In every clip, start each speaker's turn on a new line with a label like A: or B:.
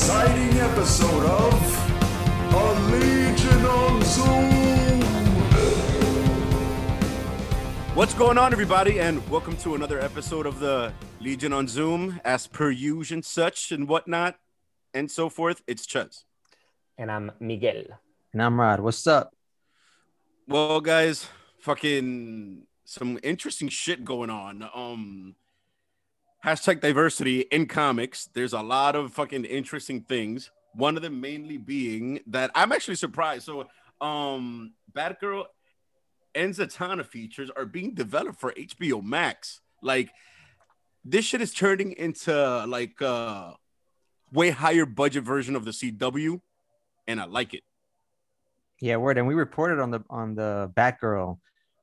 A: exciting episode of A Legion on Zoom.
B: What's going on, everybody, and welcome to another episode of the Legion on Zoom, as per usual and such and whatnot, and so forth. It's Chuz.
C: And I'm Miguel.
D: And I'm Rod. What's up?
B: Well, guys, fucking some interesting shit going on. Um, hashtag diversity in comics. There's a lot of fucking interesting things. One of them mainly being that I'm actually surprised. So, um, Batgirl and Zatanna features are being developed for HBO Max. Like, this shit is turning into like a way higher budget version of the CW, and I like it.
D: Yeah, word. And we reported on the on the Batgirl,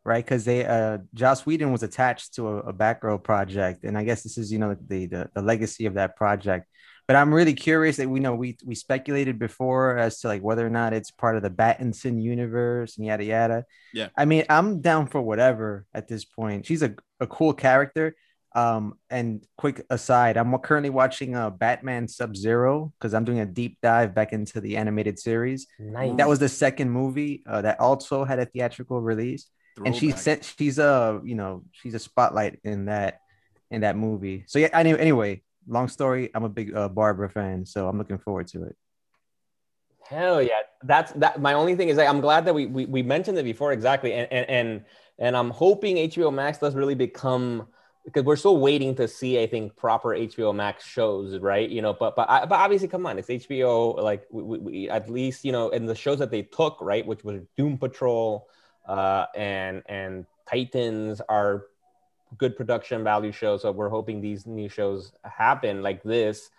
D: right? Because they uh Joss Whedon was attached to a, a Batgirl project, and I guess this is you know the, the the legacy of that project. But I'm really curious that we know we we speculated before as to like whether or not it's part of the Battinson universe and yada yada.
B: Yeah.
D: I mean, I'm down for whatever at this point. She's a, a cool character. Um, and quick aside, I'm currently watching uh, Batman Sub Zero because I'm doing a deep dive back into the animated series.
C: Nice.
D: That was the second movie uh, that also had a theatrical release, and she
B: Throwback.
D: said she's a you know she's a spotlight in that in that movie. So yeah, anyway, anyway, long story. I'm a big uh, Barbara fan, so I'm looking forward to it.
C: Hell yeah. That's that. My only thing is like, I'm glad that we, we, we mentioned it before. Exactly. And, and, and, and I'm hoping HBO Max does really become, because we're still waiting to see, I think, proper HBO Max shows, right? You know, but, but, I, but obviously, come on, it's HBO. Like, we, we, we, at least, you know, in the shows that they took, right, which was Doom Patrol uh, and, and Titans are good production value shows. So we're hoping these new shows happen like this.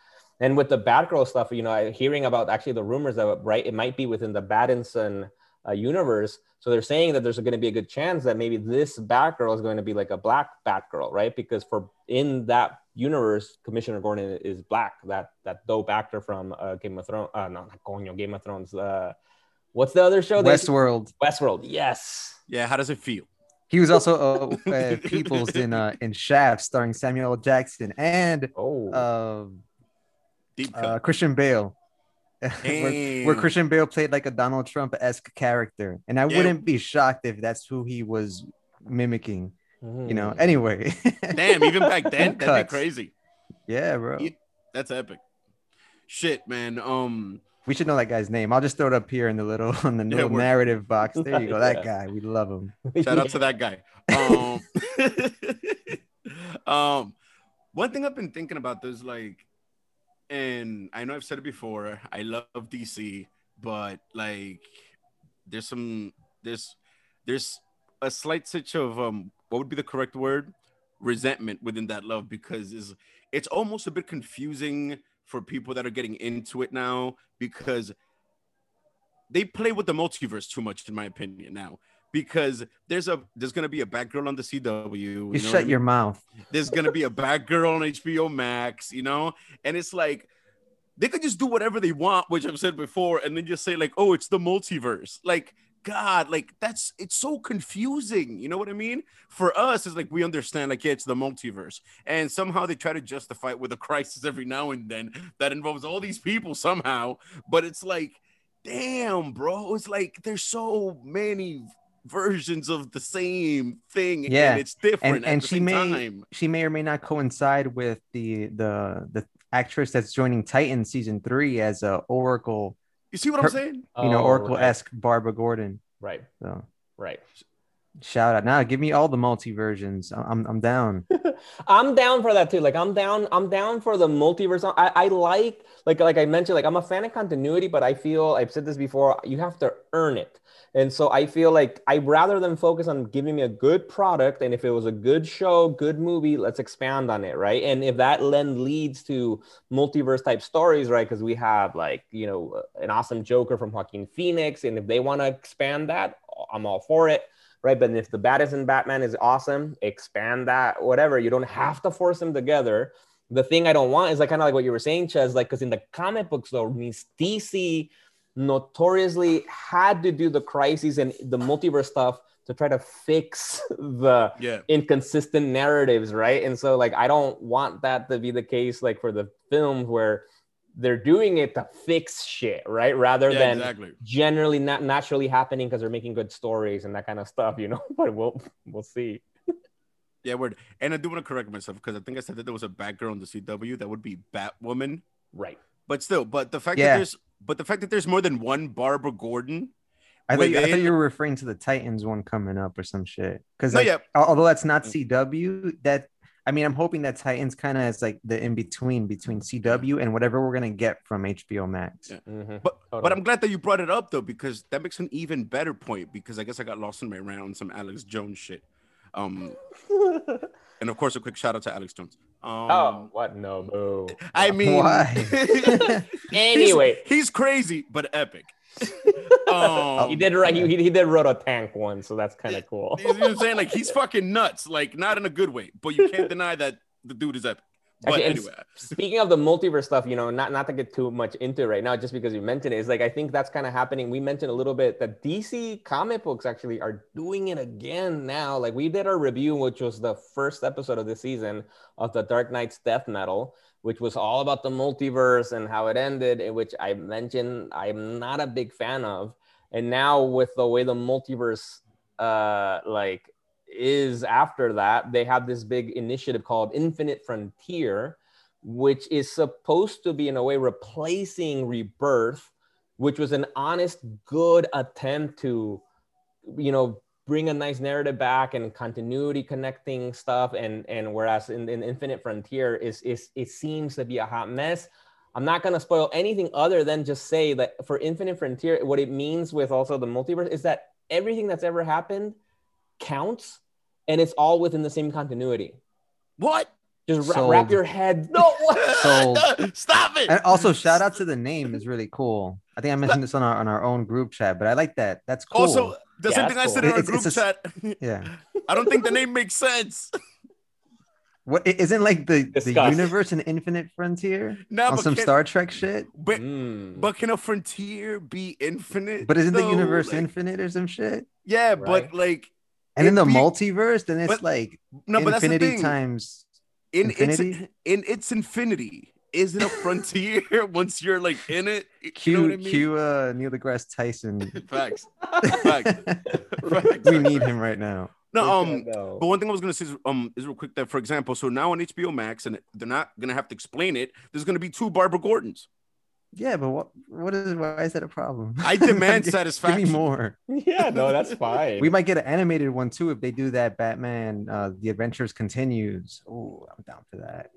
C: And with the Batgirl stuff, you know, hearing about actually the rumors that right, it might be within the Battinson uh, universe. So they're saying that there's going to be a good chance that maybe this Batgirl is going to be like a black Batgirl, right? Because for in that universe, Commissioner Gordon is black. That that dope actor from uh, Game of Thrones. Uh, no, not Coño, Game of Thrones. Uh, what's the other show? that-
D: Westworld.
C: Westworld. Yes.
B: Yeah, how does it feel?
D: He was also uh, uh, Peoples in uh, in Shaft, starring Samuel L. Jackson and
C: Oh.
D: uh,
B: Deep
D: uh, Christian Bale. where, where Christian Bale played like a Donald Trump esque character, and I
B: Yeah.
D: wouldn't be shocked if that's who he was mimicking. You know.
C: Mhm.
D: Anyway,
B: Damn, even back then, that'd be crazy.
D: yeah, bro.
B: Yeah. That's epic. Shit, man. Um,
D: We should know that guy's name. I'll just throw it up here in the little on the little
B: word.
D: narrative box. There you go. That
C: Yeah.
D: guy. We love him.
B: shout out to that guy. Um, um, one thing I've been thinking about is like, and I know I've said it before. I love DC, but like, there's some there's there's a slight touch of um, what would be the correct word? Resentment within that love because is it's almost a bit confusing for people that are getting into it now because they play with the multiverse too much, in my opinion. Now, because there's a there's gonna be a Batgirl on the CW. You
D: You
B: I
D: shut your
B: mean?
D: mouth.
B: There's gonna be a Batgirl on HBO Max. You know, and it's like they could just do whatever they want, which I've said before, and then just say like, "Oh, it's the multiverse." Like, God, like that's it's so confusing. You know what I mean? For us, it's like we understand, like, yeah, it's the multiverse, and somehow they try to justify it with a crisis every now and then that involves all these people somehow. But it's like, damn, bro, it's like there's so many versions of the same thing,
D: Yeah,
B: and it's different
D: and and she may
B: time.
D: she may or may not coincide with the the the actress that's joining Titan season three as a Oracle,
B: You see what I'm
D: her-
B: saying?
D: you know,
C: Oh,
D: Oracle
C: right.
D: esque Barbara Gordon.
C: Right.
D: So
C: Right.
D: shout out now. Give me all the multi versions. I'm I'm down.
C: I'm down for that too. Like I'm down. I'm down for the multiverse. I, I like like like I mentioned. Like I'm a fan of continuity, but I feel I've said this before. You have to earn it, and so I feel like I rather than focus on giving me a good product, and if it was a good show, good movie, let's expand on it, right? And if that then leads to multiverse type stories, right? Because we have like you know uh, an awesome Joker from Joaquin Phoenix, and if they want to expand that, I'm all for it right? But if the Battinson Batman is awesome, expand that, whatever. You don't have to force them together. The thing I don't want is like kind of like what you were saying, Ches, like because in the comic books though, means DC notoriously had to do the crises and the multiverse stuff to try to fix the
B: Yeah.
C: inconsistent narratives, right? And so like I don't want that to be the case like for the films where they're doing it to fix shit, right? Rather
B: Yeah,
C: than
B: exactly.
C: generally not naturally happening because they're making good stories and that kind of stuff, you know. But we'll we'll see.
B: Yeah, word. And I do want to correct myself because I think I said that there was a Batgirl in the CW. That would be Batwoman.
C: Right.
B: But still, but the fact
D: Yeah.
B: that there's but the fact that there's more than one Barbara Gordon.
D: I thought, you, I thought you were referring to the Titans one coming up or some shit. Because
B: No,
D: like,
B: yeah.
D: although that's not CW, that I mean, I'm hoping that Titans kind of is like the in between between CW and whatever we're gonna get from HBO Max.
B: Yeah.
C: Mhm.
B: But
C: Totally.
B: but I'm glad that you brought it up though because that makes an even better point because I guess I got lost in my rant on some Alex Jones shit. Um, and of course a quick shout out to Alex Jones. Um,
C: oh, what? No, boo.
B: I mean,
D: Why?
C: Anyway,
B: he's, he's crazy but epic. um,
C: he did right. He, he did wrote a Tank one, so that's kind of cool.
B: You know what I'm saying? Like he's fucking nuts, like not in a good way, but you can't deny that the dude is epic. But anyway,
C: Speaking of the multiverse stuff, you know, not not to get too much into it right now, just because you mentioned it, is like I think that's kind of happening. We mentioned a little bit that DC comic books actually are doing it again now. Like we did our review, which was the first episode of the season of the Dark Knight's Death Metal, which was all about the multiverse and how it ended, which I mentioned I'm not a big fan of. And now with the way the multiverse uh like is after that they have this big initiative called infinite frontier which is supposed to be in a way replacing rebirth which was an honest good attempt to you know bring a nice narrative back and continuity connecting stuff. And and whereas in, in infinite frontier is is it seems to be a hot mess. I'm not going to spoil anything other than just say that for infinite frontier what it means with also the multiverse is that everything that's ever happened counts and it's all within the same continuity
B: what?
C: just wrap, wrap your head no?
D: Sold.
B: Stop it!
D: And also, shout out to the name is really cool. I think I mentioned this on our on our own group chat, but I like that. That's cool.
B: Also, the
C: Yeah,
B: same thing
C: that's
B: I said
C: cool.
B: in our
D: It's-
B: group
D: it's a-
B: chat.
D: yeah.
B: I don't think the name makes sense.
D: What i- isn't like the the universe an infinite frontier
B: No,
D: on some
B: can,
D: Star Trek shit?
B: But
C: Mm.
B: but can a frontier be infinite?
D: But isn't the universe
B: Like,
D: infinite or some shit?
B: Yeah,
C: Right.
B: but like
D: And in the
B: be-
D: multiverse, then it's
B: but
D: like
B: no, but that's the
D: infinity
B: thing.
D: times
B: in
D: infinity?
B: its in its infinity. Is it a frontier once you're like in it? You
D: Q
B: know what I mean?
D: Q uh, Neil deGrasse Tyson.
B: Facts. Facts. Facts.
D: we need him right now.
B: No, um,
C: No.
B: But one thing I was gonna say is, um, is real quick that, for example, so now on HBO Max, and they're not gonna have to explain it. There's gonna be two Barbara Gordons.
D: Yeah, but what what is why is that a problem?
B: I demand
D: Give-
B: satisfaction.
D: Give me more.
C: yeah no that's fine
D: We might get an animated one too if they do that Batman uh The Adventures Continues. Oh, I'm down for that.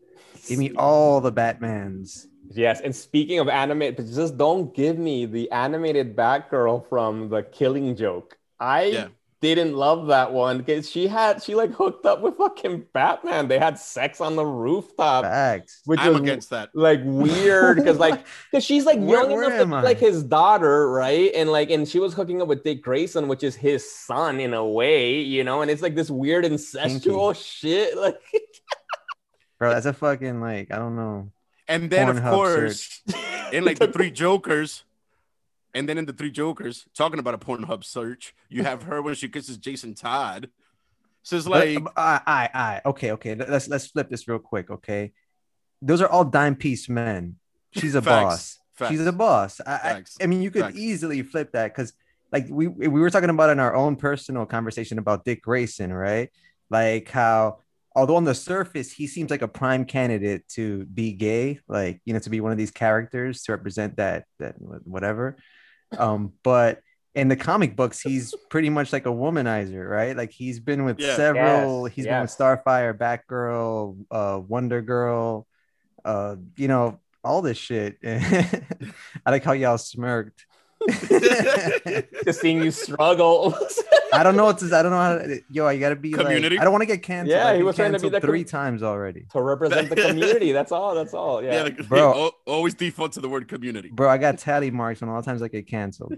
D: Give me all the Batmans.
C: Yes, and speaking of animate, but just don't give me the animated Batgirl from the Killing Joke. I
B: Yeah.
C: Didn't love that one because she had she like hooked up with fucking Batman. They had sex on the rooftop,
D: Facts.
C: which
B: I'm
C: was
B: against that.
C: like weird because like because she's like
D: Where-
C: young
D: where
C: enough to be
D: I?
C: like his daughter, right? And like and she was hooking up with Dick Grayson, which is his son in a way, you know. And it's like this weird incestual shit, like.
D: Bro, that's a fucking like, I don't know.
B: And then of
D: Pornhub
B: course, in like the three Jokers, and then in the three Jokers, talking about a Pornhub search, you have her when she kisses Jason Todd. So it's like, uh,
D: I, I, I, okay, okay. Let's let's flip this real quick, okay? Those are all dime piece men. She's a
B: Facts.
D: boss.
B: Facts.
D: She's a boss. I, I. I mean, you could
B: Facts.
D: easily flip that because, like, we we were talking about in our own personal conversation about Dick Grayson, right? Like how, although on the surface he seems like a prime candidate to be gay, like you know, to be one of these characters to represent that that whatever. Um, but in the comic books, he's pretty much like a womanizer, right? Like he's been with
B: Yeah.
D: several.
C: Yes,
D: he's been with. Starfire, Batgirl, uh, Wonder Girl, uh, you know, all this shit. I like how y'all smirked.
C: Just seeing you struggle.
D: I don't know what to. I don't know how. To, yo, you gotta be
B: Community?
D: like. I don't want to get canceled.
C: Yeah,
D: I've
C: he was trying to be
D: canceled
C: the
D: three
C: com-
D: times already,
C: to represent the community. That's all. That's all.
B: yeah,
C: Yeah.
B: like,
D: Bro.
B: always default to the word community.
D: bro. I got tally marks on all the times I get canceled.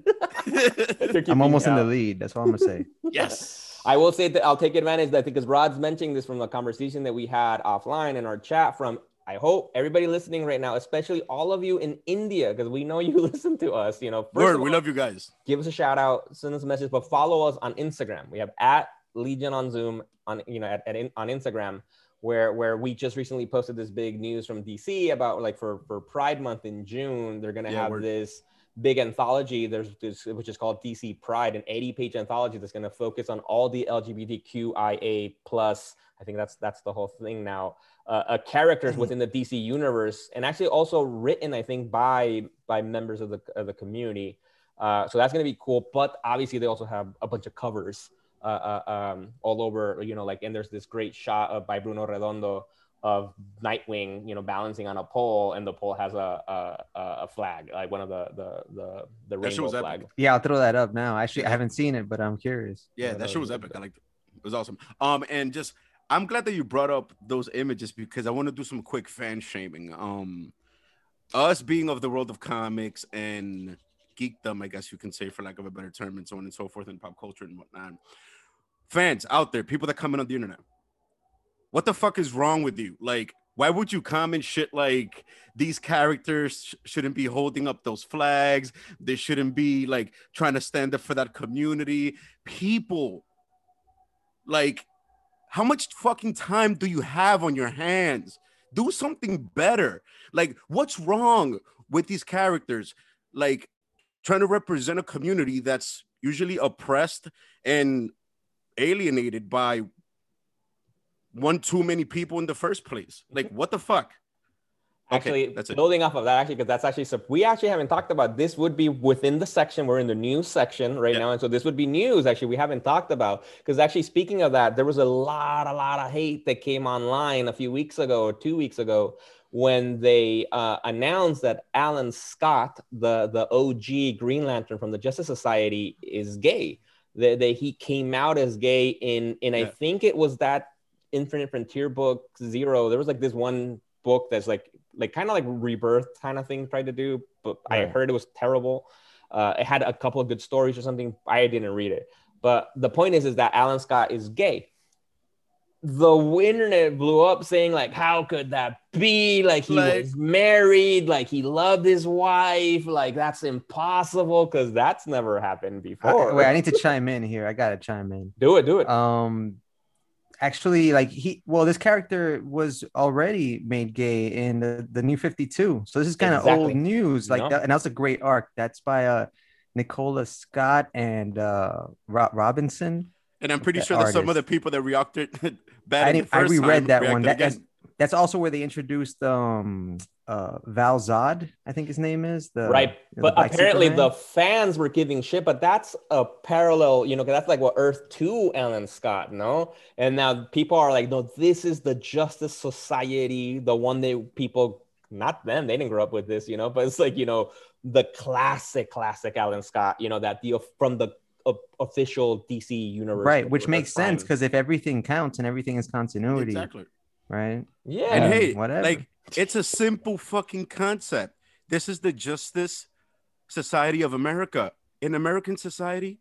D: I'm almost in the lead. That's all I'm gonna say.
B: yes.
C: I will say that I'll take advantage of that because Rod's mentioning this from the conversation that we had offline in our chat from I hope everybody listening right now, especially all of you in India, because we know you listen to us. You know, first
B: Word,
C: of
B: we love you guys.
C: give us a shout out, send us a message, but follow us on Instagram. We have at Legion on Zoom on you know at, at in, on Instagram. where where we just recently posted this big news from DC about like for for Pride Month in June, they're gonna
B: Yeah,
C: have
B: word.
C: this big anthology. There's this which is called DC Pride, an 80 page anthology that's gonna focus on all the LGBTQIA plus. I think that's that's the whole thing now. Uh, uh, characters within the DC universe, and actually also written, I think, by by members of the of the community. Uh, so that's gonna be cool. But obviously, they also have a bunch of covers uh, uh, um, all over. You know, like and there's this great shot of, by Bruno Redondo of Nightwing, you know, balancing on a pole, and the pole has a a, a flag, like one of the the the, the rainbow
B: was epic.
C: flag.
D: Yeah, I'll throw that up now. Actually, I haven't seen it, but I'm curious.
B: Yeah, that shit was epic. I liked it. It was awesome. Um, and just I'm glad that you brought up those images because I want to do some quick fan shaming. Um, us being of the world of comics and geekdom, I guess you can say, for lack of a better term, and so on and so forth, and pop culture and whatnot. Fans out there, people that comment on the internet, what the fuck is wrong with you? Like, why would you comment shit like these characters sh- shouldn't be holding up those flags? They shouldn't be like trying to stand up for that community. People, like, how much fucking time do you have on your hands? Do something better. Like, what's wrong with these characters? Like, trying to represent a community that's usually oppressed and alienated by one too many people in the first place. Like, mhm. what the fuck? Okay,
C: Actually,
B: that's it.
C: building off of that, actually, because that's actually so we actually haven't talked about this. Would be within the section. We're in the news section right
B: Yeah.
C: now, and so this would be news. Actually, we haven't talked about because actually, speaking of that, there was a lot, a lot of hate that came online a few weeks ago or two weeks ago when they uh, announced that Alan Scott, the the OG Green Lantern from the Justice Society, is gay. That that he came out as gay in in I think it was that Infinite Frontier book zero. There was like this one book that's like like kind of like rebirth kind of thing tried to do, but I heard it was terrible. Uh, it had a couple of good stories or something. I didn't read it, but the point is, is that Alan Scott is gay. The internet blew up saying like, how could that be? Like he
B: Like-
C: was married, like he loved his wife, like that's impossible because that's never happened
D: I-
C: before.
D: wait, I need to chime in here. I gotta chime in.
C: do it, do it.
D: Um, actually, like he, well, this character was already made gay in the, the New Fifty Two, so this is kind of
C: Exactly.
D: old news. Like,
C: Yeah.
D: that, and that's a great arc. That's by uh Nicola Scott and uh Ro- Robinson.
B: And I'm pretty
D: the
B: sure that some of the people that reacted bad
D: I,
B: at the
D: didn't, I
B: first
D: reread
B: time
D: that one.
B: reacted
D: That, that's, also where they introduced um uh Val Zod, I think his name is the
C: right
D: the
C: but
D: Black
C: apparently
D: Superman.
C: the fans were giving shit but that's a parallel you know 'cause that's like what earth 2 alan scott no and now people are like no this is the justice society the one that people not them they didn't grow up with this you know but it's like you know the classic classic alan scott you know that the from the official dc universe
D: right, which makes sense because if everything counts and everything is continuity,
B: Exactly.
D: Right?
C: yeah
B: And hey,
D: whatever.
B: like it's a simple fucking concept. This is the Justice Society of America. In American society,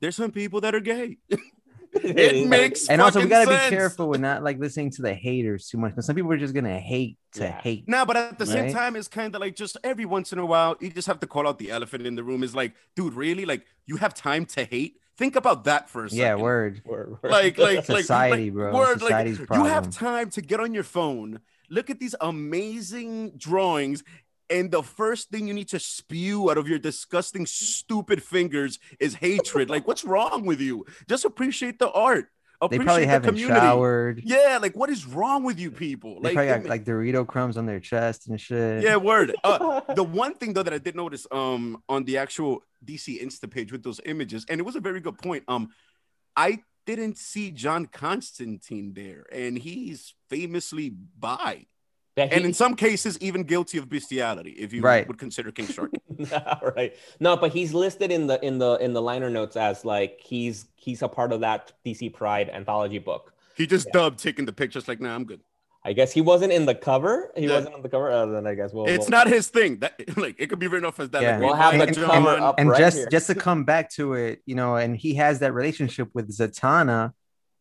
B: there's some people that are gay. it makes
D: and also we gotta
B: sense.
D: be careful with not like listening to the haters too much because some people are just gonna hate to
C: Yeah.
D: hate.
B: No, but at the same time, it's kind of like just every once in a while, you just have to call out the elephant in the room. Is like, dude, really? Like, you have time to hate? Think about that for a second.
D: Yeah, word.
C: Word, word.
B: like like like
D: Society,
B: like,
D: bro.
B: word, like,
D: Society's
B: you have time to get on your phone look at these amazing drawings and the first thing you need to spew out of your disgusting stupid fingers is hatred like what's wrong with you just appreciate the art
D: They probably
B: the
D: haven't
B: community
D: showered.
B: yeah like what is wrong with you people
D: They
B: like
D: probably got like Dorito crumbs on their chest and shit.
B: yeah, word. Uh, the one thing though that I did notice um on the actual DC Insta page with those images, and it was a very good point. Um, I didn't see John Constantine there, and he's famously bi,
C: Yeah,
B: and in some cases even guilty of bestiality, if you
D: Right.
B: would consider King Shark.
C: right. No, but he's listed in the in the in the liner notes as like he's he's a part of that DC Pride anthology book.
B: he just dubbed taking the pictures like, nah, I'm good.
C: I guess he wasn't in the cover. He
B: Yeah.
C: wasn't on the cover. Uh, then I guess we'll.
B: It's
C: we'll-
B: not his thing. That like it could be written off as that.
D: Yeah.
B: like,
C: We'll have
B: like
C: the
B: John.
C: cover up
D: and
C: right
D: just
C: here.
D: just to come back to it, you know, and he has that relationship with Zatanna,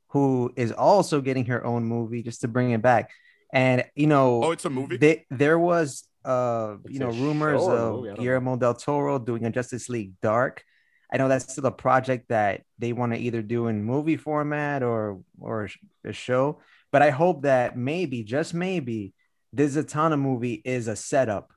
D: who is also getting her own movie, just to bring it back. And you know,
B: Oh, it's a movie.
D: they, there was uh
C: It's
D: you know rumors
C: show or a
D: of
C: movie? Don't know.
D: Guillermo del Toro doing a Justice League Dark. I know that's still a project that they want to either do in movie format or or a show, But I hope that maybe, just maybe, this Zatanna movie is a setup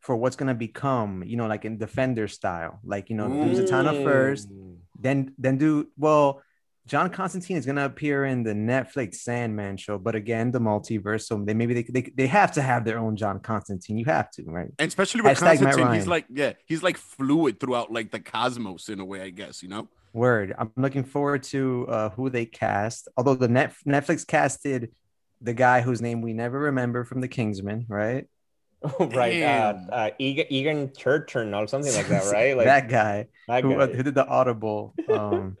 D: for what's gonna become, you know, like in Defender style. Like, you know, do Zatanna first,
C: Mm.
D: then then do well. John Constantine is gonna appear in the Netflix Sandman show, but again, the multiverse. So they maybe they, they, they have to have their own John Constantine. You have to, right?
B: And especially with
D: Hashtag
B: Constantine, he's like, yeah, he's like fluid throughout like the cosmos in a way, I guess, you know?
D: Word. I'm looking forward to uh, who they cast. Although the net Netflix casted the guy whose name we never remember from the Kingsman, right?
C: right. Uh,
B: Damn.
C: uh, Egan, Egan Churchurn or something like that, right? Like
D: that guy
C: that
D: who, uh,
C: guy.
D: who did the Audible. Um,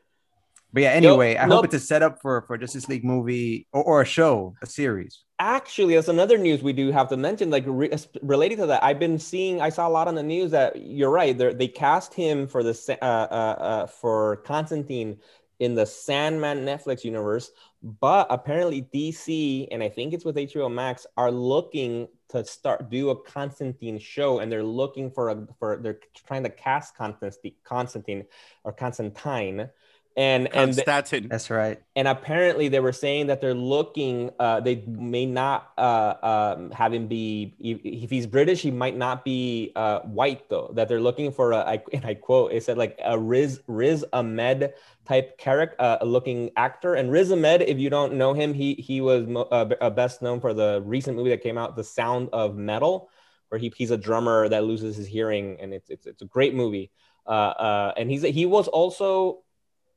D: but yeah, anyway, I
C: nope.
D: hope it's a setup for for Justice League movie or, or a show, a series.
C: Actually, that's another news we do have to mention. Like re- related to that, I've been seeing. I saw a lot on the news that you're right. They they cast him for the uh, uh, uh, for Constantine in the Sandman Netflix universe, but apparently DC and I think it's with HBO Max are looking to start do a Constantine show, and they're looking for a for they're trying to cast Constantine Constantine or Constantine, and and the-
D: That's right.
C: and apparently they were saying that they're looking uh, they may not uh, um, have him be if if he's british he might not be uh, white though that they're looking for a I, and i quote it said like a riz riz ahmed type character uh, looking actor. And riz ahmed if you don't know him he he was mo- uh, uh, best known for the recent movie that came out the sound of metal where he, he's a drummer that loses his hearing and it's it's, it's a great movie. Uh, uh, and he's he was also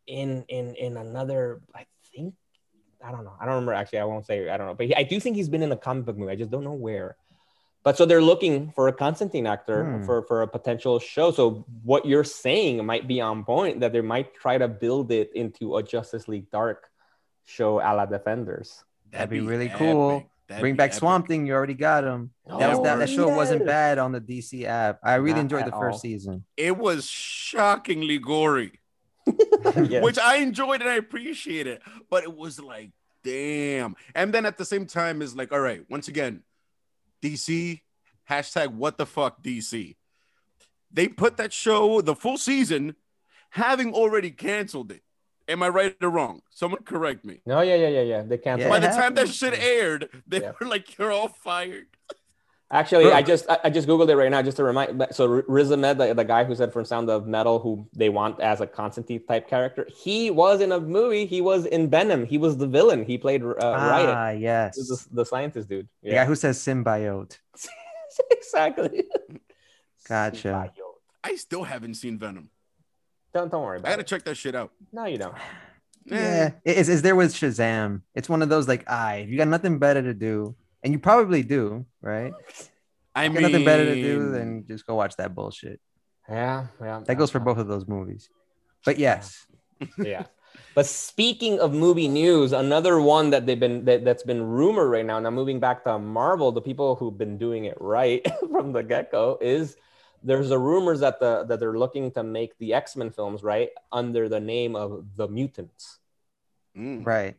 C: in in in another i think i don't know i don't remember actually i won't say i don't know but he, i do think he's been in a comic book movie i just don't know where but so they're looking for a constantine actor
D: Hmm.
C: for for a potential show so what you're saying might be on point that they might try to build it into a justice league dark show a la defenders
D: That'd be really cool.
B: That'd
D: Bring back
B: epic.
D: Swamp Thing. You already got him. That, was, that, that show wasn't bad on the DC app. I really
C: Not
D: enjoyed the first
C: all.
D: season.
B: It was shockingly gory,
C: Yes.
B: which I enjoyed and I appreciate it. But it was like, damn. And then at the same time, is like, all right, once again, DC hashtag what the fuck DC. They put that show the full season, having already canceled it. Am I right or wrong? Someone correct me.
C: no yeah yeah yeah yeah they canceled
B: By the
C: it.
B: time that shit aired, they
C: Yeah.
B: were like, "You're all fired."
C: Actually, I just I I just googled it right now just to remind. So R- Riz Ahmed, the, the guy who said from Sound of Metal, who they want as a Constantine type character, he was in a movie. He was in Venom. He was the villain. He played uh, Riot.
D: ah, yes.
C: The, the scientist dude.
D: The guy
C: Yeah,
D: who says symbiote.
C: exactly.
D: Gotcha.
C: Symbiote.
B: I still haven't seen Venom.
C: Don't don't worry about.
B: I gotta
C: it.
B: check that shit out.
C: No, you don't.
D: Yeah, is it's, it's there with Shazam. It's one of those like, I if you got nothing better to do, and you probably do, right?
B: I
D: You
B: mean,
D: nothing better to do, than just go watch that bullshit.
C: Yeah, yeah.
D: That goes for both of those movies. But yes,
C: yeah. But speaking of movie news, another one that they've been that, that's been rumored right now. Now moving back to Marvel, the people who've been doing it right from the get go is there's a rumors that the that they're looking to make the X Men films right under the name of the Mutants.
B: Mm.
D: right.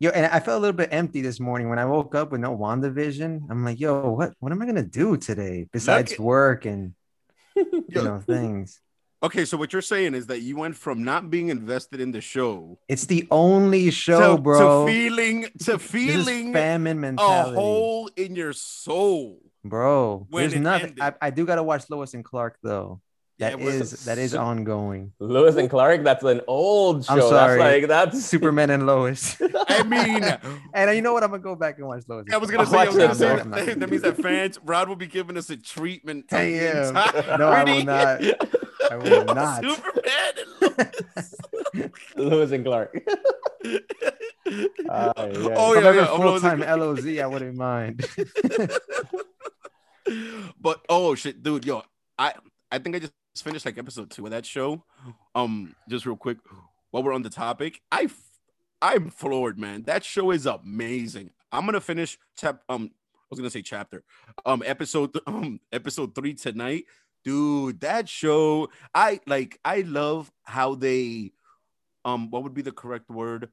D: Yo, and I felt a little bit empty this morning when I woke up with no WandaVision. I'm like, yo, what what am I gonna do today besides
B: at-
D: work and you
B: Yo.
D: know things?
B: Okay, so what you're saying is that you went from not being invested in the show
D: It's the only show,
B: to,
D: bro.
B: to feeling to feeling
D: famine mentality.
B: a hole in your soul.
D: bro. There's nothing. I. I do gotta watch Lois and Clark though.
B: Yeah,
D: That
B: it was
D: is that is ongoing.
C: Lewis and Clark, that's an old show.
D: I'm sorry.
C: That's like that's
D: Superman and Lois.
B: I mean,
D: and you know what? I'm gonna go back and watch Lois. and
B: I was gonna say, I was gonna say
C: that,
B: that,
D: No,
B: that means that fans, Rod will be giving us a treatment. to
D: I
B: the
D: am.
B: entire-
D: No, I will not. I will not.
B: Superman and Lois.
C: Lewis and Clark.
B: Lois.
C: Ah, yeah.
B: Oh yeah,
D: I'm
B: yeah.
D: full time
B: and-
D: LOZ, I wouldn't mind.
B: but oh shit, dude, yo, I I think I just finished like episode two of that show. Um, just real quick, while we're on the topic, I I'm floored, man. That show is amazing. I'm gonna finish chap um I was gonna say chapter um episode um episode three tonight, dude. That show, I like. I love how they um what would be the correct word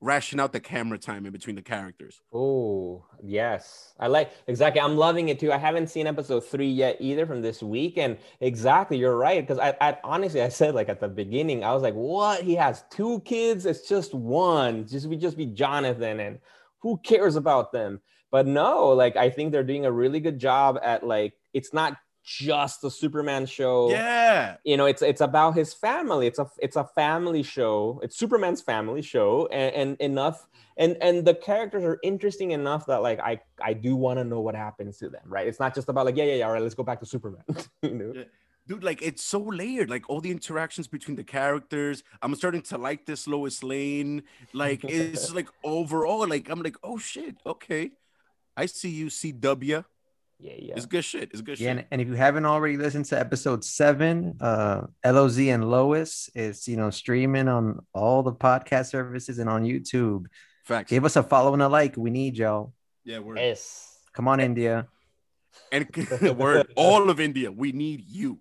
B: ration out the camera time in between the characters.
C: Oh, yes. I like exactly. I'm loving it too. I haven't seen episode three yet either from this week. And exactly, you're right. Because I, I honestly, I said like at the beginning, I was like, what? He has two kids? It's just one. Just we just be Jonathan. And who cares about them? But no, like I think they're doing a really good job at like it's not just a Superman show.
B: Yeah.
C: You know, it's it's about his family. It's a it's a family show. It's Superman's family show, and, and enough and and the characters are interesting enough that like I I do want to know what happens to them. Right? It's not just about like yeah yeah yeah. All right, let's go back to Superman. you know?
B: Yeah. Dude, like it's so layered. Like all the interactions between the characters. I'm starting to like this Lois Lane. Like it's like overall, like I'm like, oh shit, okay. I see you, CW.
C: Yeah yeah.
B: It's good shit. It's good
D: Yeah,
B: shit.
D: and, and if you haven't already listened to episode seven, uh, LOZ and Lois is you know streaming on all the podcast services and on YouTube.
B: Facts.
D: Give us a follow and a like. We need y'all.
B: Yeah, we're
C: Yes.
D: Come on, India.
B: and the word all of India. We need you.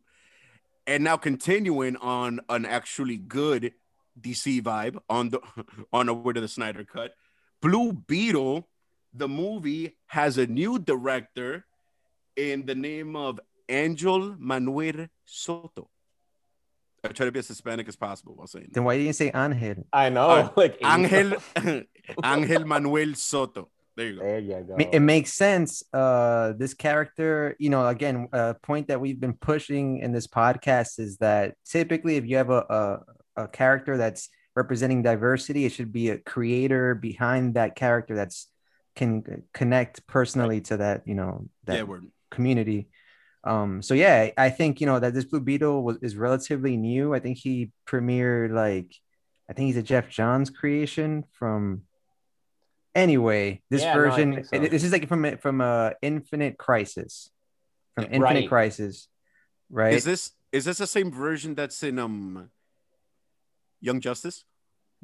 B: And now continuing on an actually good DC vibe on the on the word of the Snyder cut. Blue Beetle, the movie has a new director in the name of Angel Manuel Soto. I try to be as Hispanic as possible while saying that.
D: Then why didn't you say Angel?
C: I know.
B: Uh,
C: like
B: Angel Angel Manuel Soto. There you go.
C: There you go.
D: It makes sense. Uh, this character, you know, again, a point that we've been pushing in this podcast is that typically, if you have a, a, a character that's representing diversity, it should be a creator behind that character that's can connect personally to that, you know, that
B: Yeah, word.
D: Community. Um, so yeah, I think you know that this Blue Beetle was is relatively new. I think he premiered like, I think he's a Geoff Johns creation from. Anyway, this
C: Yeah,
D: version,
C: think so.
D: this is like from from uh, Infinite Crisis, from Infinite
C: Right.
D: Crisis, right?
B: Is this is this the same version that's in um Young Justice?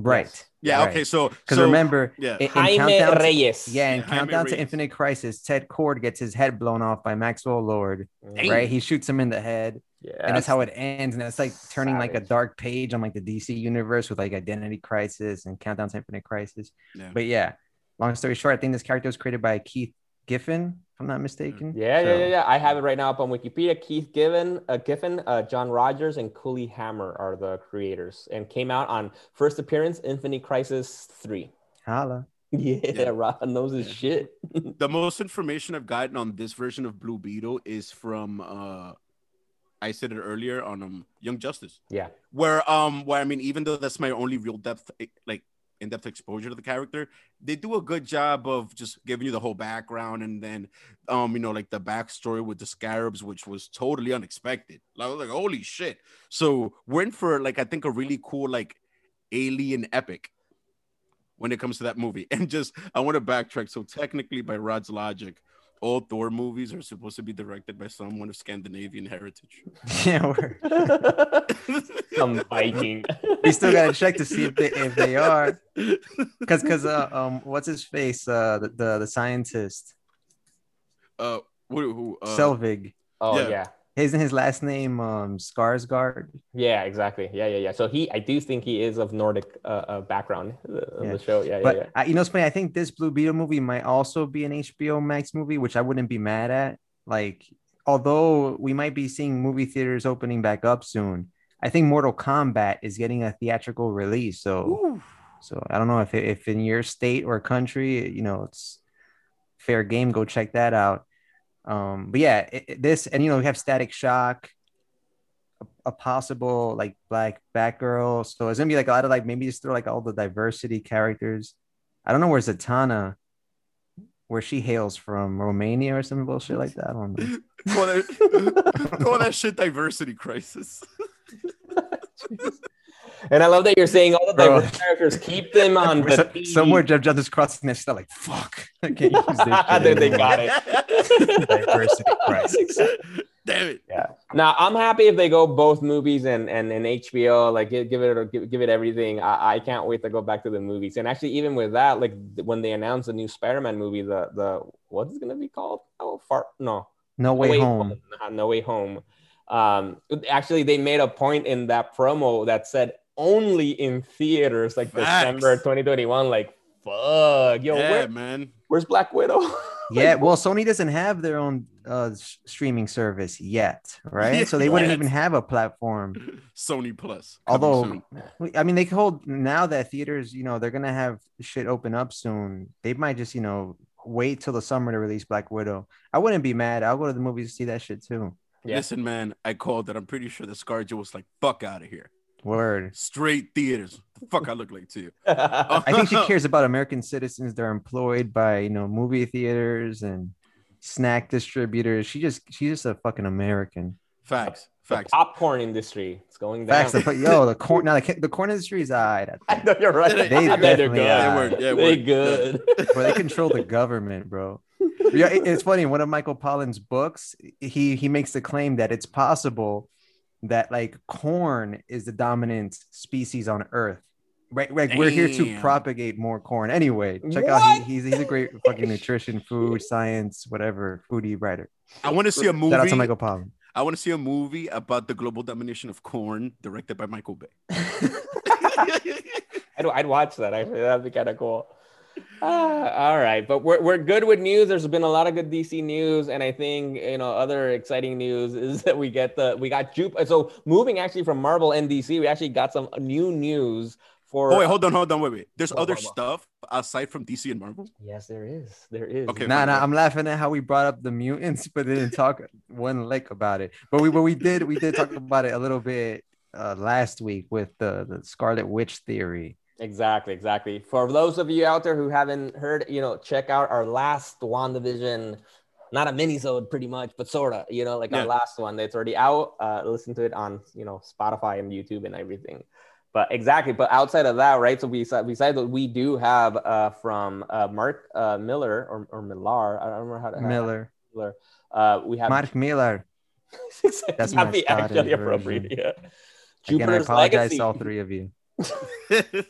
D: Right?
C: Yes.
B: Yeah.
D: Right.
B: Okay. So
D: Because
B: so,
D: remember,
B: yeah.
D: in, in
C: Jaime
D: Countdown to-
C: Reyes.
D: yeah, in
B: Yeah, Jaime
D: Countdown to Infinite Crisis, Ted Kord gets his head blown off by Maxwell Lord,
B: Dang.
D: right? He shoots him in the head.
C: Yeah.
D: and that's how it ends. And it's like turning like a dark page on like the DC universe with like Identity Crisis and Countdown to Infinite Crisis.
B: Yeah.
D: But yeah, long story short, I think this character was created by Keith Giffen, if I'm not mistaken.
C: Yeah, yeah,
D: So-
C: yeah, yeah. I have it right now up on Wikipedia. Keith Giffen, uh, Giffen, uh, John Rogers, and Cully Hamner are the creators, and came out on first appearance Infinite Crisis three.
D: Holla.
C: Yeah,
B: Yeah.
C: Rob knows his shit.
B: the most information I've gotten on this version of Blue Beetle is from uh I said it earlier on um Young Justice.
C: Yeah.
B: Where um where I mean even though that's my only real depth like in-depth exposure to the character, they do a good job of just giving you the whole background and then um you know like the backstory with the scarabs, which was totally unexpected. Like, I was like, holy shit. So we're in for like I think a really cool like alien epic when it comes to that movie. And just I want to backtrack. So technically, by Rod's logic, all Thor movies are supposed to be directed by someone of Scandinavian heritage.
D: yeah, we're,
C: Some Viking.
D: we still gotta check to see if they if they are. Cause cause uh, um what's his face? Uh the the, the scientist,
B: Uh, who? who uh,
C: oh
D: Selvig.
B: Yeah.
C: yeah.
D: Isn't his last name um Skarsgård?
C: Yeah, exactly. Yeah, yeah, yeah. So he, I do think he is of Nordic uh, uh, background. Uh,
D: Yeah.
C: The show. Yeah,
D: But
C: yeah, yeah.
D: You know, it's funny. I think this Blue Beetle movie might also be an HBO Max movie, which I wouldn't be mad at. Like, although we might be seeing movie theaters opening back up soon, I think Mortal Kombat is getting a theatrical release. So,
B: Ooh.
D: so I don't know if if in your state or country, you know, it's fair game. Go check that out. Um, but yeah, it, it- this and you know we have Static Shock, a, a possible like Black Batgirl. So it's gonna be like a lot of like maybe just throw like all the diversity characters. I don't know where Zatanna, where she hails from, Romania or some bullshit like that. I don't know.
B: Call that, call that shit diversity crisis.
C: And I love that you're saying all the diverse characters. Keep them on the
D: So- somewhere Geoff Johns is crossing their stuff like fuck. I can't use this.
C: They- got it.
D: Diversity crisis.
B: Damn it.
C: Yeah. Now I'm happy if they go both movies and and, and HBO like give, give it give, give it everything. I, I can't wait to go back to the movies. And actually, even with that, like when they announced the new Spider-Man movie, the the what is it gonna be called? Oh, far no,
D: No way home.
C: Uh, No way home. Um, actually, they made a point in that promo that said only in theaters, like
B: Facts.
C: December 2021. Like fuck, yo,
B: yeah,
C: where,
B: man.
C: where's Black Widow?
D: Yeah, well, Sony doesn't have their own uh, s- streaming service yet, right? so they wouldn't
B: Yet.
D: even have a platform.
B: Sony Plus.
D: Although,
B: soon.
D: I mean, they could hold now that theaters, you know, they're gonna have shit open up soon. They might just, you know, wait till the summer to release Black Widow. I wouldn't be mad. I'll go to the movies to see that shit too.
C: Yeah.
B: listen, man, I called it. I'm pretty sure the ScarJo was like, "Fuck out of here."
D: Word.
B: Straight theaters. The fuck I look like to you.
D: I think she cares about American citizens that are employed by, you know, movie theaters and snack distributors. She just, she's just a fucking American.
B: Facts.
C: the
B: Facts.
C: popcorn industry. It's going down.
D: Facts. The, yo, the corn. Now the, the corn industry is alright.
C: I know you're right.
B: They,
C: I they're
D: definitely
C: good.
D: are.
B: They were- yeah,
C: they
B: were.
C: good.
D: bro, they control the government, bro. Yeah, it- it's funny. One of Michael Pollan's books, he he makes the claim that it's possible that like corn is the dominant species on Earth. Right, like we're here to propagate more corn. Anyway, check out he, he's he's a great fucking nutrition, food, science, whatever, foodie writer.
B: I want to see a
D: Shout out to
B: movie.
D: Michael Pollan.
B: I want to see a movie about the global domination of corn, directed by Michael Bay.
C: I'd, I'd watch that. Actually, that'd be kind of cool. Ah, all right, but we're, we're good with news. There's been a lot of good DC news, and I think you know other exciting news is that we get the we got Jupe. So moving actually from Marvel and DC, we actually got some new news for.
B: oh wait, hold on, hold on, wait, wait. There's
C: What,
B: other
C: what, what?
B: stuff aside from DC and Marvel.
C: Yes, there is. There is.
B: Okay.
D: Nah,
B: fine,
D: nah,
B: fine.
D: I'm laughing at how we brought up the mutants, but didn't talk one lick about it. But we, but we did, we did talk about it a little bit uh, last week with the the Scarlet Witch theory.
C: Exactly, exactly. For those of you out there who haven't heard, you know, check out our last WandaVision, not a mini-sode pretty much, but sorta, you know, like
B: Yeah.
C: our last one that's already out. Uh, listen to it on, you know, Spotify and YouTube and everything. But exactly, but outside of that, right? So we besides that, we do have uh, from uh, Mark uh, Miller or, or Millar, I don't remember how to how-
D: Miller,
C: Miller. Uh, we have
D: Mark Miller.
C: that's
D: my
C: not the actually
D: version.
C: appropriate. Yeah.
D: Again, I apologize
C: Legacy.
D: to all three of you.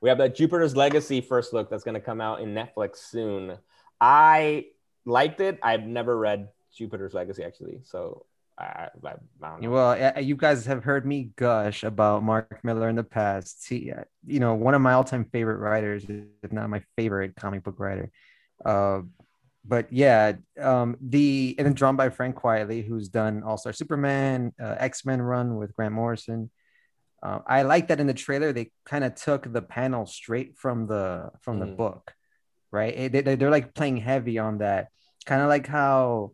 C: We have that Jupiter's Legacy first look that's going to come out in Netflix soon. I liked it. I've never read Jupiter's Legacy actually, so I, I, I.
D: Well, you guys have heard me gush about Mark Miller in the past. He, uh, you know, one of my all-time favorite writers, if not my favorite comic book writer. Uh, but yeah, um, the and then drawn by Frank Quitely, who's done All Star Superman, uh, X Men run with Grant Morrison. Uh, I like that in the trailer they kind of took the panel straight from the from the
C: Mm.
D: book, right? It- they, they're like playing heavy on that, kind of like how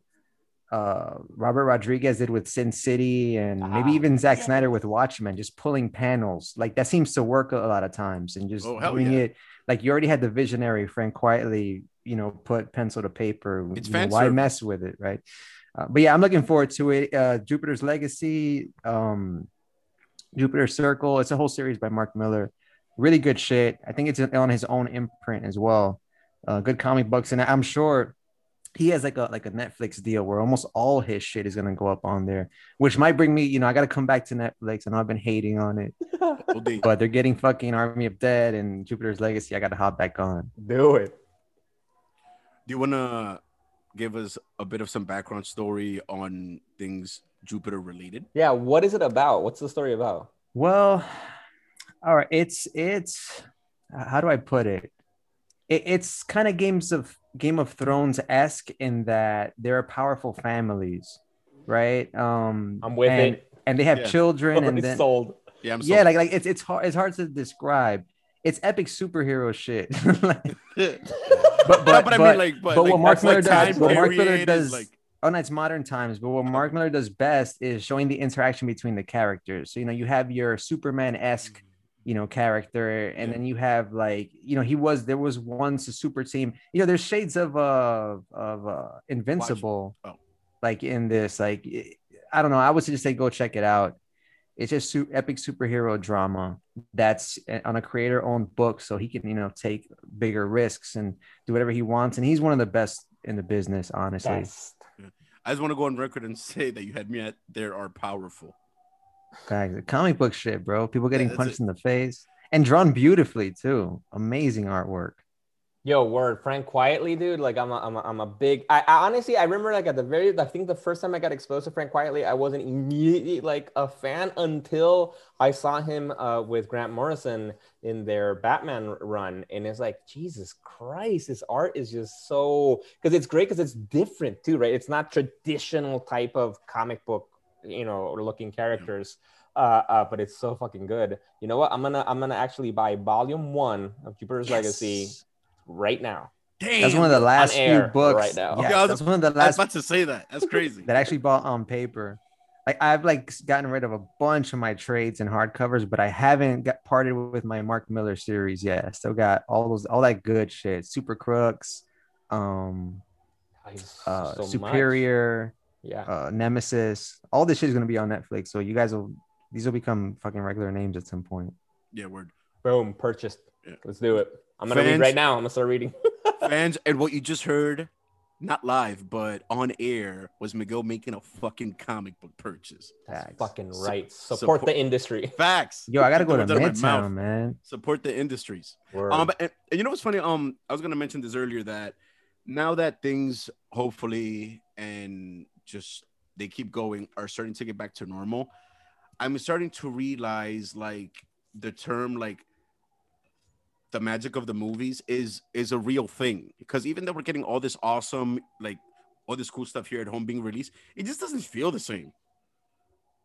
D: uh Robert Rodriguez did with Sin City and maybe
C: Ah,
D: even Zack
C: yeah.
D: Snyder with Watchmen, just pulling panels. Like that seems to work a lot of times and just
B: Oh,
D: doing
B: yeah.
D: it like you already had the visionary Frank Quitely, you know, put pencil to paper.
B: It's
D: you know, why mess with it, right? Uh, but yeah, I'm looking forward to it. Uh Jupiter's Legacy, um Jupiter Circle. It's a whole series by Mark Miller. Really good shit. I think it's on his own imprint as well. Uh, good comic books, and I'm sure he has like a like a Netflix deal where almost all his shit is gonna go up on there, which might bring me. You know, I got to come back to Netflix. I know I've been hating on it, but they're getting fucking Army of Dead and Jupiter's Legacy. I got to hop back on.
C: Do it.
B: Do you want to give us a bit of some background story on things Jupiter related?
C: Yeah, what is it about? What's the story about?
D: Well, all right. It's it's how do I put it? it it's kind of games of Game of Thrones esque in that there are powerful families, right? Um,
C: I'm with
D: and,
C: it.
D: and they have
B: Yeah.
D: children, and then
C: sold.
B: Yeah, I'm
D: yeah, like like it's it's hard it's hard to describe. It's epic superhero shit. Like,
B: but,
D: but-
B: but, I
D: but-
B: mean, like, but,
D: but
B: like,
D: what Mark
B: that's like
D: Miller does- what Mark Miller does-
B: like,
D: oh no, it's modern times. But what Mark Miller does best is showing the interaction between the characters. So you know, you have your Superman esque, you know, character, and then you have like, you know, he was there was once a super team. You know, there's shades of uh of uh Invincible,
B: Oh.
D: like in this. Like, I don't know. I would just say go check it out. It's just su- epic superhero drama that's on a creator owned book, so he can you know take bigger risks and do whatever he wants. And he's one of the best in the business, honestly.
C: Best.
B: I just want to go on record and say that you had me at there are powerful.
D: Guys, the comic book shit, bro. People getting
B: that's
D: punched
B: it.
D: in the face and drawn beautifully too. Amazing artwork.
C: Yo, word, Frank Quitely, dude. Like, I'm a, I'm a, I'm a big. I, I honestly, I remember like at the very, I think the first time I got exposed to Frank Quitely, I wasn't immediately like a fan until I saw him uh, with Grant Morrison in their Batman run, and it's like, Jesus Christ, his art is just so because it's great because it's different too, right? It's not traditional type of comic book, you know, looking characters. Uh, uh, but it's so fucking good. You know what? I'm gonna I'm gonna actually buy volume one of Jupiter's Legacy
B: Yes.
C: Right now.
B: Damn.
D: That's one of the last few books.
C: right now.
D: Yeah,
B: Yeah, I was-
D: that's one of the last.
B: I was
D: last
B: about to say that. That's crazy.
D: that I actually bought on paper. Like I've like gotten rid of a bunch of my trades and hardcovers, but I haven't got parted with my Mark Miller series yet. I still got all those all that good shit. Super Crooks, um, uh,
C: so much.
D: Superior,
C: Yeah.
D: uh, Nemesis. All this shit is gonna be on Netflix, so you guys will these will become fucking regular names at some point.
B: yeah, word.
C: Boom. Purchased.
B: Yeah.
C: Let's do it. I'm gonna read right now. I'm gonna start reading.
B: Fans, and what you just heard, not live, but on air, was Miguel making a fucking comic book purchase.
C: That's
D: Facts.
C: fucking
B: Su-
C: right. Support,
B: support-
C: the industry.
B: Facts.
D: Yo, I gotta go to
B: words out of my mouth.
D: Midtown, man.
B: Support the industries.
C: Word.
B: Um, and, and you know what's funny? Um, I was gonna mention this earlier that now that things hopefully and just they keep going are starting to get back to normal, I'm starting to realize like the term like the magic of the movies is is a real thing because even though we're getting all this awesome like all this cool stuff here at home being released, it just doesn't feel the same.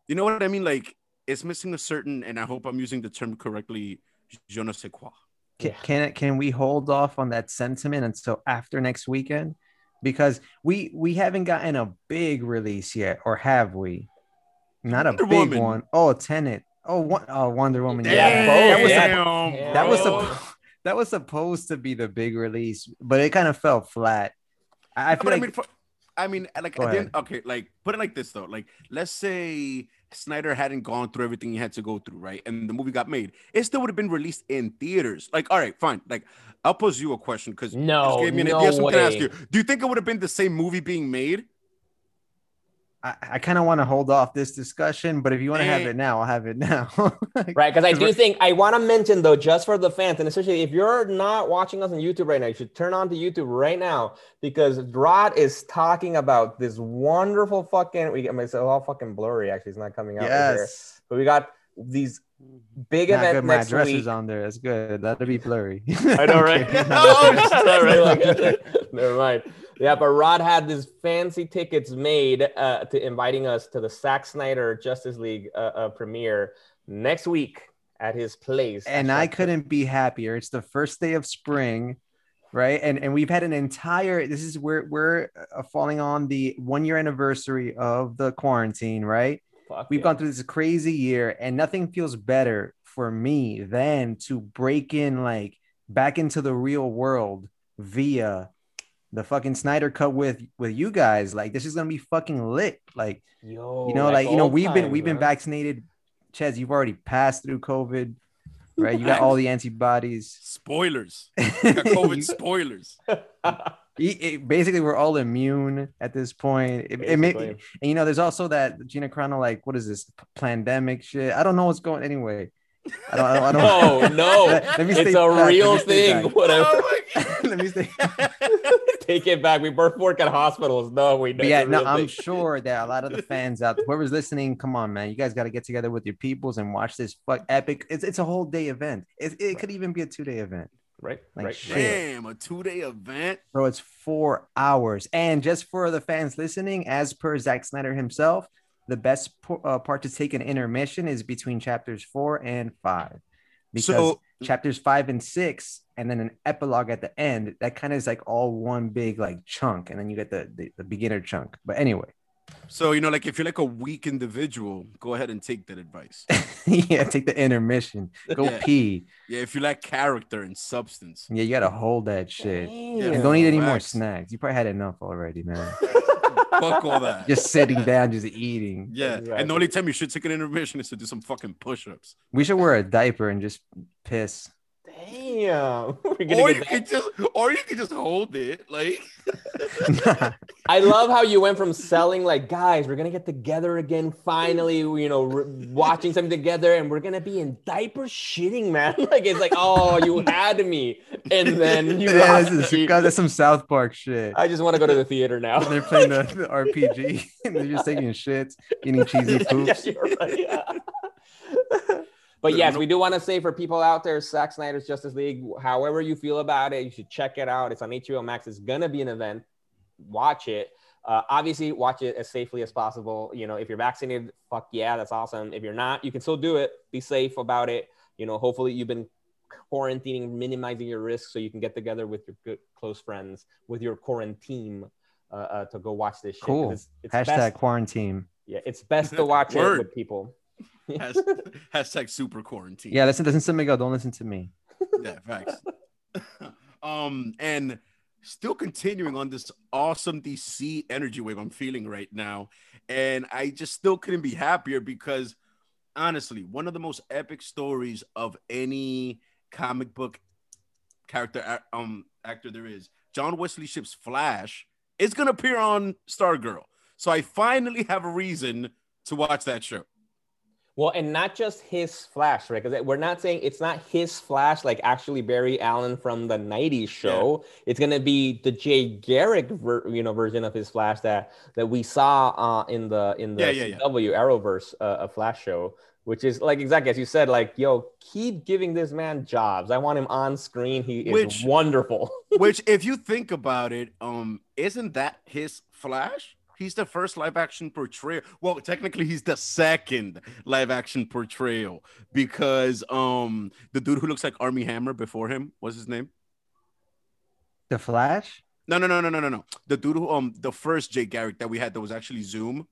B: You know what I mean? Like it's missing a certain, and I hope I'm using the term correctly, je ne sais quoi.
D: Can, can can we hold off on that sentiment until after next weekend? Because we we haven't gotten a big release yet, or have we? Not a
B: Wonder
D: big
B: Woman.
D: one. Oh, Tenet. Oh, one, oh uh, Wonder Woman.
C: Yeah,
D: Yeah,
C: both,
D: that was supp-
C: Yeah.
D: that was
C: Oh.
D: Suppo- that was supposed to be the big release, but it kind of fell flat. I, I feel
B: but
D: like
B: I mean, for, I mean, like,
D: Go
B: at the
D: ahead.
B: end, okay, like, put it like this though. Like, let's say Snyder hadn't gone through everything he had to go through, right? And the movie got made. It still would have been released in theaters. Like, all right, fine. Like, I'll pose you a question because
C: No,
B: gave me an
C: no
B: idea. So I'm gonna ask
C: way.
B: you: Do you think it would have been the same movie being made?
D: I, I kind of want to hold off this discussion, but if you want to have
B: Eh.
D: it now, I'll have it now.
C: Right, because I do think I want to mention though, just for the fans, and especially if you're not watching us on YouTube right now, you should turn on to YouTube right now because Rod is talking about this wonderful fucking. We get it's all fucking blurry. Actually, it's not coming out. right here.
D: yes.
C: but we got these big
D: Not
C: event
D: good. My
C: next
D: address
C: week.
D: is on there. That's good. That'll be blurry.
C: I know, right?
D: Okay.
C: I know, right? Never mind. Yeah, but Rod had these fancy tickets made uh, to inviting us to the Zack Snyder Justice League uh, uh, premiere next week at his place.
D: and I couldn't be happier. It's the first day of spring, right? And and we've had an entire. This is where we're uh, falling on the one year anniversary of the quarantine, right?
C: Fuck
D: We've
C: yeah.
D: gone through this crazy year, and nothing feels better for me than to break in like back into the real world via the fucking Snyder cut with with you guys. Like this is gonna be fucking lit. Like
C: Yo,
D: you know, like, you know, we've been we've been vaccinated. Ches, you've already passed through COVID, right? You got all the antibodies.
B: Spoilers. Got COVID spoilers.
D: it- it- basically, we're all immune at this point. It, it may, and you know, there's also that Gina Carano, like, what is this pandemic shit? I don't know what's going anyway. I don't. I don't. I don't
C: No, no,
D: Let- let me
C: it's
D: stay
C: a
D: back,
C: real thing. Whatever.
B: Oh.
D: Let me stay.
C: Take it back. We both work at hospitals. No, we
D: But
C: don't.
D: yeah, no,
C: real
D: I'm sure that a lot of the fans out, whoever's listening, come on, man, you guys got to get together with your peoples and watch this fuck epic. It's it's a whole day event. It, it could even be a two day event,
C: right,
D: like
C: right.
D: shit.
B: Damn, a two-day event.
D: bro. It's four hours, and just for the fans listening, as per Zack Snyder himself, the best po- uh, part to take an intermission is between chapters four and five, because
B: So-
D: chapters five and six, and then an epilogue at the end. That kind of is like all one big like chunk, and then you get the, the the beginner chunk. But anyway.
B: So you know, like if you're like a weak individual, go ahead and take that advice.
D: yeah, take the intermission. Go
B: Yeah.
D: pee.
B: Yeah, if you lack character and substance.
D: Yeah, you gotta hold that shit.
C: Damn.
D: And don't eat any more snacks. You probably had enough already, man.
B: Fuck all that.
D: just sitting down, just eating.
B: Yeah,
C: Exactly.
B: and the only time you should take an intermission is to do some fucking push-ups.
D: We should wear a diaper and just piss.
C: Damn.
B: Or you
C: that.
B: could just, or you could just hold it, like.
C: I love how you went from selling like, guys, we're gonna get together again. Finally, you know, re- watching something together, and we're gonna be in diaper shitting, man. like it's like, oh, you had me, and then you.
D: yeah, this is. God, that's some South Park shit.
C: I just want to go to the theater now.
D: When they're playing the, the RPG and they're just taking shits, eating cheesy
C: yeah,
D: poops.
C: you're right, yeah. But yes, we do want to say for people out there, Zack Snyder's Justice League, however you feel about it, you should check it out. It's on HBO Max. It's gonna be an event. Watch it. Uh, obviously, watch it as safely as possible. You know, if you're vaccinated, fuck yeah, that's awesome. If you're not, you can still do it. Be safe about it. You know, hopefully you've been quarantining, minimizing your risks so you can get together with your good close friends, with your quarantine uh, uh, to go watch this shit. 'Cause
D: Cool.
C: It's, it's
D: Hashtag
C: best,
D: quarantine.
C: yeah, it's best to watch it with people.
B: Has, hashtag super quarantine.
D: Yeah, listen, listen to Miguel. Don't listen to me.
B: yeah, facts. um, and still continuing on this awesome DC energy wave I'm feeling right now, and I just still couldn't be happier because honestly, one of the most epic stories of any comic book character um actor there is, John Wesley Shipp's Flash, is gonna appear on Stargirl. So I finally have a reason to watch that show.
C: Well, and not just his Flash, right? Because we're not saying it's not his Flash, like actually Barry Allen from the '90s show. It's gonna be the Jay Garrick, ver- you know, version of his Flash that that we saw uh, in the in the
B: Yeah, yeah, yeah.
C: CW Arrowverse uh, a Flash show, which is like exactly as you said, like yo, keep giving this man jobs. I want him on screen. He is
B: Which-
C: wonderful.
B: Which, if you think about it, um, isn't that his Flash? He's the first live action portrayal. Well, technically, he's the second live action portrayal because um, the dude who looks like Armie Hammer before him, what's his name?
D: The Flash?
B: No, no, no, no, no, no, no. The dude who um, the first Jay Garrick that we had that was actually Zoom.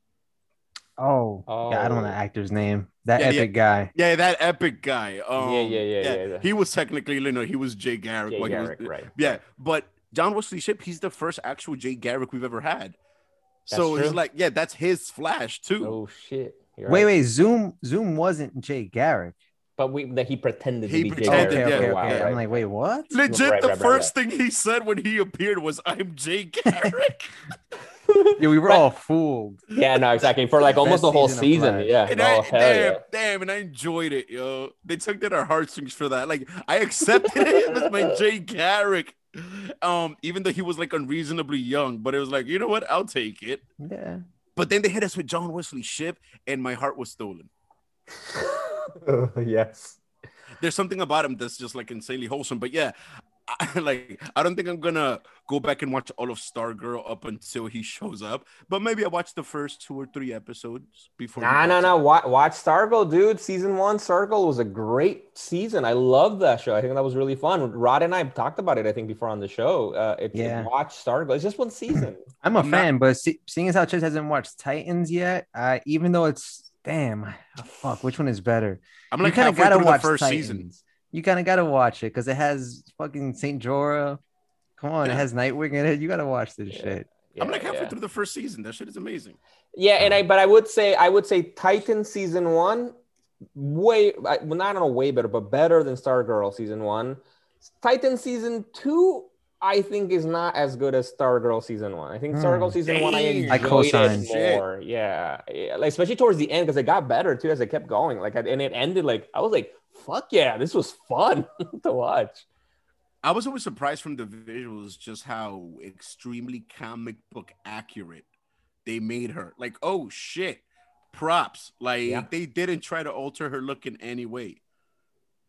D: Oh, yeah, I don't know
C: Oh.
D: the actor's name. That
B: Yeah,
D: epic
B: yeah.
D: guy.
B: Yeah, that epic guy. Um,
C: yeah, yeah, yeah, yeah.
B: He was technically, you know, he was Jay Garrick.
C: Jay
B: while he was-
C: Garrick, right?
B: Yeah, but John Wesley Shipp, he's the first actual Jay Garrick we've ever had. So
C: That's
B: it's like, yeah, that's his Flash too.
C: Oh shit! You're
D: Wait,
C: right.
D: wait. Zoom, Zoom wasn't Jay Garrick.
C: But we that he pretended
B: He
C: to be Jay Garrick
B: yeah,
C: for
D: okay,
C: a while,
D: okay.
B: yeah.
C: right?
D: I'm like, wait, what?
B: Legit,
C: Right,
B: the
C: right, right,
B: first thing he said when he appeared was, "I'm Jay Garrick,"
D: Yeah, we were
C: But-
D: all fooled.
C: Yeah, no, exactly. For like almost the whole
D: season
C: season. Yeah.
B: and
C: Oh,
B: I, damn,
C: yeah.
B: damn, and I enjoyed it, yo. They took at our heartstrings for that. Like, I accepted it as my Jay Garrick, um, even though he was like unreasonably young. But it was like, you know what? I'll take it.
D: Yeah.
B: But then they hit us with John Wesley Shipp, and my heart was stolen.
C: yes.
B: There's something about him that's just like insanely wholesome. But yeah, I, like I don't think I'm gonna go back and watch all of Stargirl up until he shows up. But maybe I watch the first two or three episodes before. he
C: Nah, no,
B: pops
C: no. Watch, watch Stargirl, dude. Season one, Stargirl was a great season. I love that show. I think that was really fun. Rod and I talked about it, I think, before on the show. Uh, it,
D: Yeah.
C: Watch Stargirl. It's just one season.
D: I'm a
B: I'm not-
D: fan, but see, seeing as how Chase hasn't watched Titans yet, uh, even though it's damn, oh, fuck, which one is better?
B: I'm like
D: you kind of
B: halfway
D: gotta
B: through the
D: watch
B: first
D: Titans.
B: season.
D: You kind of gotta watch it because it has fucking Saint Jorah. Come on,
B: Yeah.
D: it has Nightwing in it. You gotta watch this
C: Yeah.
D: shit.
C: Yeah,
B: I'm like halfway
C: yeah.
B: through the first season. That shit is amazing.
C: Yeah, and I but I would say I would say Titan season one way I- well not know way better, but better than Stargirl season one. Titan season two, I think is not as good as Stargirl season one. I think
D: Hmm.
C: Stargirl season one I
B: Damn.
D: I
C: enjoyed
D: co-sign.
C: it more. Yeah. yeah, like especially towards the end because it got better too as it kept going. Like and it ended like I was like, fuck yeah, this was fun to watch.
B: I was always surprised from the visuals just how extremely comic book accurate they made her. Like, oh shit, props. Like
C: Yeah.
B: they didn't try to alter her look in any way.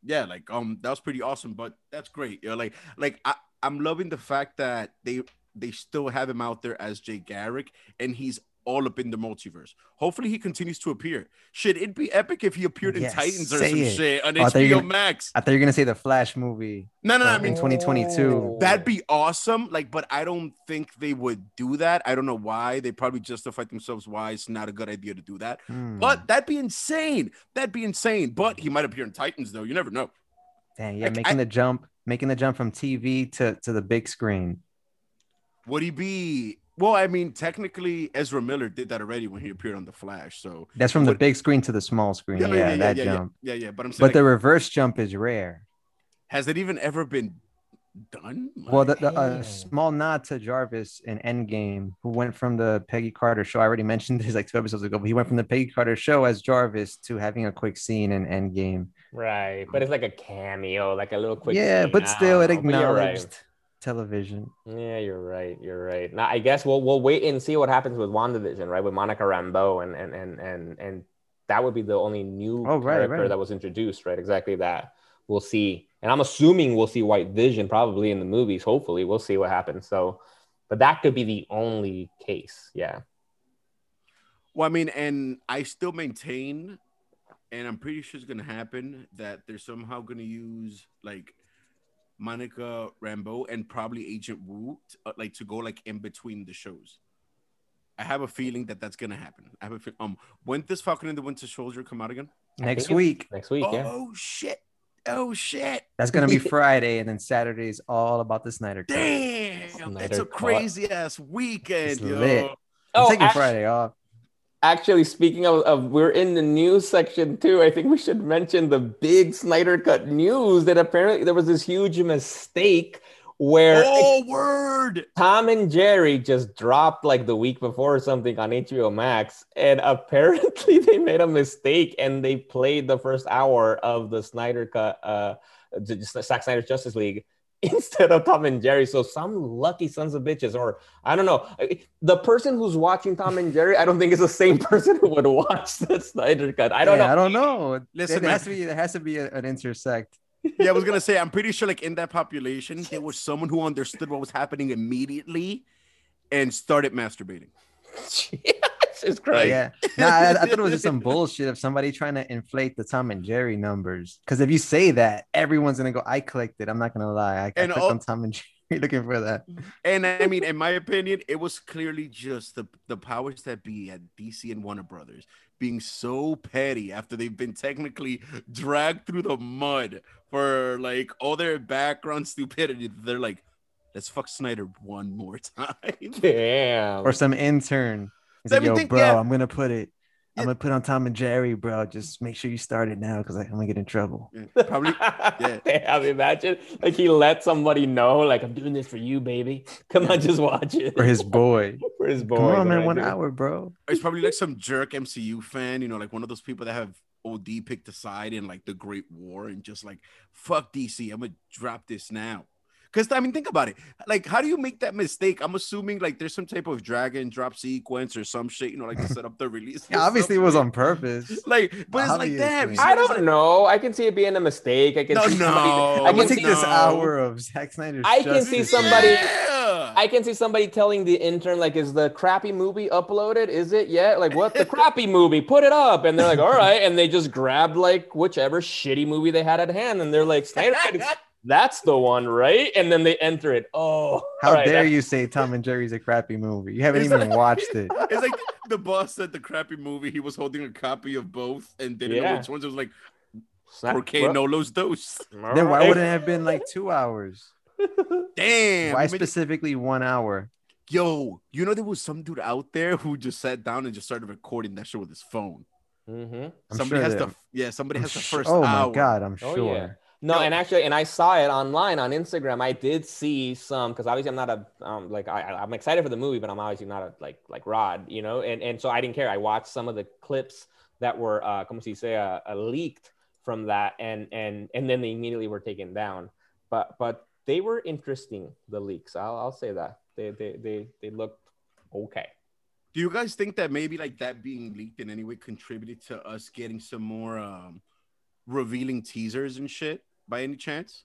B: Yeah, like um, that was pretty awesome. But that's great. You know, like like I, I'm loving the fact that they they still have him out there as Jay Garrick, and he's all up in the multiverse. Hopefully, he continues to appear. Shit, it'd be epic if he appeared in
D: Yes,
B: Titans or some
D: it.
B: shit on
D: Oh, I thought you were
B: HBO
D: gonna-
B: Max.
D: I thought you were gonna say the Flash movie.
B: No, no, no. I mean,
D: in 2022.
B: That'd be awesome. Like, but I don't think they would do that. I don't know why. They probably justified themselves why it's not a good idea to do that.
D: Hmm.
B: But that'd be insane. That'd be insane. But he might appear in Titans, though. You never know.
D: Dang, yeah,
B: like,
D: making
B: I-
D: the jump, making the jump from TV to to the big screen.
B: Would he be? Well, I mean, technically, Ezra Miller did that already when he appeared on The Flash. So
D: That's from the big screen to the small screen. Yeah, that
B: yeah,
D: jump.
B: yeah, yeah, yeah. But I'm saying,
D: But
B: like,
D: the reverse jump is rare.
B: Has it even ever been done?
D: Well, the, the uh, small nod to Jarvis in Endgame, who went from the Peggy Carter show. I already mentioned this like two episodes ago, but he went from the Peggy Carter show as Jarvis to having a quick scene in Endgame.
C: Right, but it's like a cameo, like a little quick.
D: yeah,
C: scene.
D: but still,
C: don't
D: it
C: but
D: acknowledged television.
C: Yeah, you're right. You're right. Now, I guess we'll we'll wait and see what happens with WandaVision, right? With Monica Rambeau, and and and and and that would be the only new
D: Oh, right,
C: character
D: right.
C: that was introduced, right? Exactly that. We'll see, and I'm assuming we'll see White Vision probably in the movies. Hopefully, we'll see what happens. So, but that could be the only case. Yeah.
B: Well, I mean, and I still maintain, and I'm pretty sure it's gonna happen that they're somehow gonna use like Monica Rambeau and probably Agent Woo, t- uh, like to go like in between the shows. I have a feeling that that's gonna happen. I have a fe- um. When does Falcon and the Winter Soldier come out again?
D: Next week,
C: Next week. Yeah.
B: Oh shit! Oh shit!
D: that's gonna be Friday, and then Saturday is all about the Snyder Cut.
B: Damn, that's
C: Snyder
B: a
C: Cut.
B: crazy ass weekend,
D: It's
B: yo.
D: lit. I'm
C: Oh,
D: taking
C: act-
D: Friday off.
C: Actually, speaking of, of, we're in the news section too. I think we should mention the big Snyder Cut news that apparently there was this huge mistake where
B: Oh, word!
C: Tom and Jerry just dropped like the week before or something on HBO Max, and apparently they made a mistake and they played the first hour of the Snyder Cut, uh, Zack Snyder's Justice League instead of Tom and Jerry. So some lucky sons of bitches, or I don't know, the person who's watching Tom and Jerry, I don't think is the same person who would watch the Snyder Cut. I don't
D: Yeah,
C: know.
D: I don't know.
B: Listen,
D: it has to be there has to be a- an intersect.
B: yeah, I was gonna say, I'm pretty sure, like in that population, there was someone who understood what was happening immediately and started masturbating.
C: Jesus Christ.
D: Yeah, nah, I, I thought it was just some bullshit of somebody trying to inflate the Tom and Jerry numbers. Because if you say that, everyone's gonna go. I clicked it. I'm not gonna lie. I, I
B: And
D: clicked
B: all-
D: on Tom and Jerry looking for that.
B: And I mean, in my opinion, it was clearly just the the powers that be at DC and Warner Brothers being so petty after they've been technically dragged through the mud for like all their background stupidity. They're like, let's fuck Snyder one more time.
C: Damn.
D: Or some intern. He's
B: I
D: like, Yo, bro,
B: yeah.
D: I'm gonna put it. I'm gonna put on Tom and Jerry, bro. Just make sure you start it now because I'm gonna get in trouble.
B: Yeah, Probably, yeah.
C: Damn, imagine like he let somebody know, like I'm doing this for you, baby. Come on, just watch it.
D: For his boy.
C: for his boy.
D: Come on, man.
C: right,
D: One
C: dude.
D: hour, bro.
B: It's probably like some jerk MCU fan, you know, like one of those people that have OD picked a side in like the Great War and just like, fuck DC, I'm gonna drop this now. Because I mean, think about it. Like, how do you make that mistake? I'm assuming like there's some type of drag and drop sequence or some shit, you know, like to set up the release.
D: Yeah, obviously it was on purpose.
B: like, but it's like that.
C: I don't know. I can see it being a mistake. I can
B: No,
C: see somebody.
B: no.
C: I
D: I'm
C: can
D: gonna take
C: see,
D: this hour of Zack Snyder's.
C: I can see somebody-
B: Yeah.
C: I can see somebody telling the intern, like, is the crappy movie uploaded? Is it yet? Like, what? The crappy movie? Put it up. And they're like, all right. And they just grabbed like whichever shitty movie they had at hand. And they're like, Snyder Cut is- that's the one, right? And then they enter it. Oh,
D: How
C: all right,
D: dare
C: that-
D: you say Tom and Jerry's a crappy movie? You haven't even
B: like-
D: watched it.
B: It's like the boss said the crappy movie. He was holding a copy of both and didn't know which ones. It was like,
C: Snap-
B: ¿Por no los dos?
D: Then why wouldn't it have been like two hours?
B: Damn.
D: Why specifically one hour?
B: Yo, you know there was some dude out there who just sat down and just started recording that shit with his phone.
C: Mhm.
B: Somebody
D: sure
B: has
D: that-
B: the yeah, somebody
D: I'm
B: has the
D: su-
B: first
D: oh
B: hour.
D: my god, I'm
C: Oh,
D: sure.
C: yeah. No,
B: Yo.
C: and actually, and I saw it online on Instagram. I did see some because obviously I'm not a um, like I, I'm excited for the movie, but I'm obviously not a like like Rod, you know. And and so I didn't care. I watched some of the clips that were uh, como se dice, uh, uh, leaked from that, and and and then they immediately were taken down. But but they were interesting. The leaks, I'll I'll say that they they they they looked okay.
B: Do you guys think that maybe like that being leaked in any way contributed to us getting some more um revealing teasers and shit by any chance?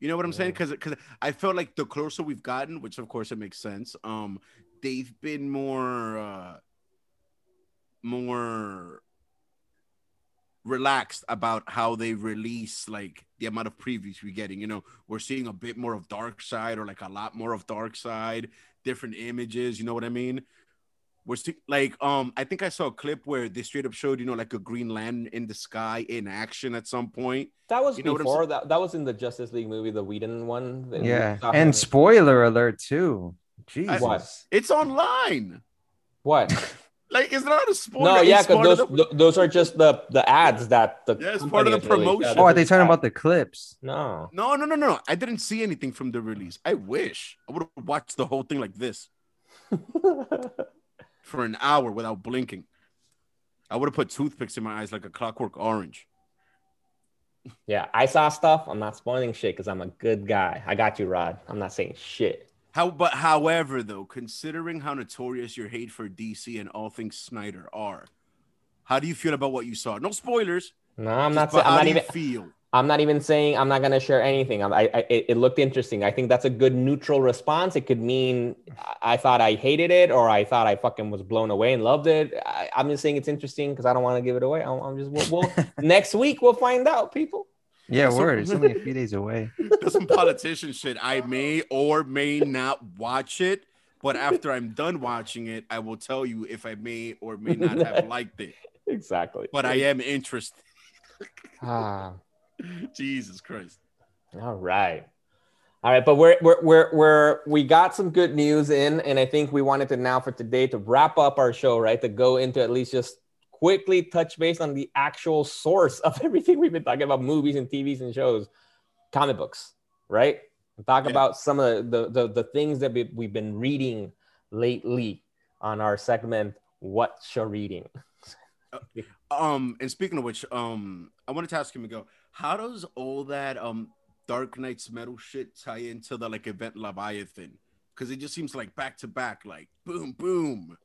B: You know what I'm saying? Because because I felt like the closer we've gotten, which of course it makes sense, um, they've been more uh more relaxed about how they release like the amount of previews we're getting. You know, we're seeing a bit more of Darkseid or like a lot more of Darkseid, different images. You know what I mean? We're like, um, I think I saw a clip where they straight up showed, you know, like a Green Lantern in the sky in action at some point.
C: That was
B: You know
C: before that. That was in the Justice League movie, the Whedon one.
D: Yeah. And
C: him-
D: spoiler alert too. Jesus.
C: What?
B: It's online.
C: what?
B: Like, it's not a spoiler.
C: No, yeah, because those
B: the-
C: those are just the the ads that the
B: Yeah, it's part of the
C: has released.
B: promotion.
D: Oh, are they
C: this
D: talking about the clips?
C: No.
B: No, no, no, no. I didn't see anything from the release. I wish I would have watched the whole thing like this for an hour without blinking. I would have put toothpicks in my eyes like a clockwork orange.
C: yeah, I saw stuff. I'm not spoiling shit because I'm a good guy. I got you, Rod. I'm not saying shit.
B: How, but however, though, considering how notorious your hate for DC and all things Snyder are, how do you feel about what you saw? No spoilers.
C: No, I'm
B: just,
C: not.
B: but
C: Say, I'm
B: how
C: not
B: do
C: even.
B: you feel?
C: I'm not even saying I'm not gonna share anything. I'm, I, I, it it looked interesting. I think that's a good neutral response. It could mean I I thought I hated it, or I thought I fucking was blown away and loved it. I, I'm just saying it's interesting because I don't want to give it away. I'm, I'm just we'll, we'll next week we'll find out, people.
D: Yeah,
B: So-
D: word. It's only a few days away.
B: There's some politician shit. I may or may not watch it, but after I'm done watching it, I will tell you if I may or may not have liked it.
C: Exactly.
B: But I am interested.
C: Ah.
B: Jesus Christ.
C: All right. All right, but we're we're we're we're we got some good news in, and I think we wanted to now for today to wrap up our show, right? To go into at least just quickly touch base on the actual source of everything we've been talking about, movies and TVs and shows, comic books, right? Talk
B: Yeah.
C: about some of the the, the things that we, we've been reading lately on our segment, What You're Reading.
B: Um, and speaking of which, um, I wanted to ask you, Miguel, how does all that um Dark Nights metal shit tie into the like event Leviathan? Because it just seems like back to back, like boom, boom.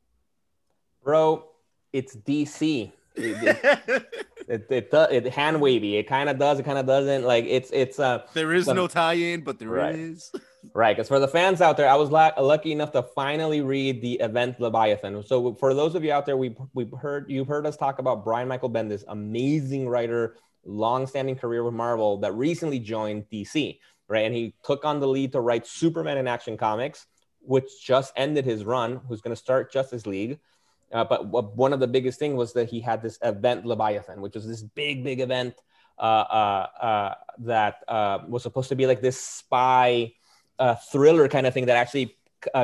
C: Bro, it's DC. It- it- it it it hand wavy. It kind of does. It kind of doesn't. Like it's it's uh
B: there is
C: Some-
B: no tie-in, but there is.
C: Right. right. Because for the fans out there, I was la- lucky enough to finally read the event Leviathan. So for those of you out there, we we heard you've heard us talk about Brian Michael Bendis, amazing writer, long-standing career with Marvel that recently joined DC. Right, and he took on the lead to write Superman in Action Comics, which just ended his run. Who's going to start Justice League. Uh, but one of the biggest thing was that he had this event Leviathan, which was this big, big event uh, uh, uh, that uh, was supposed to be like this spy uh, thriller kind of thing that actually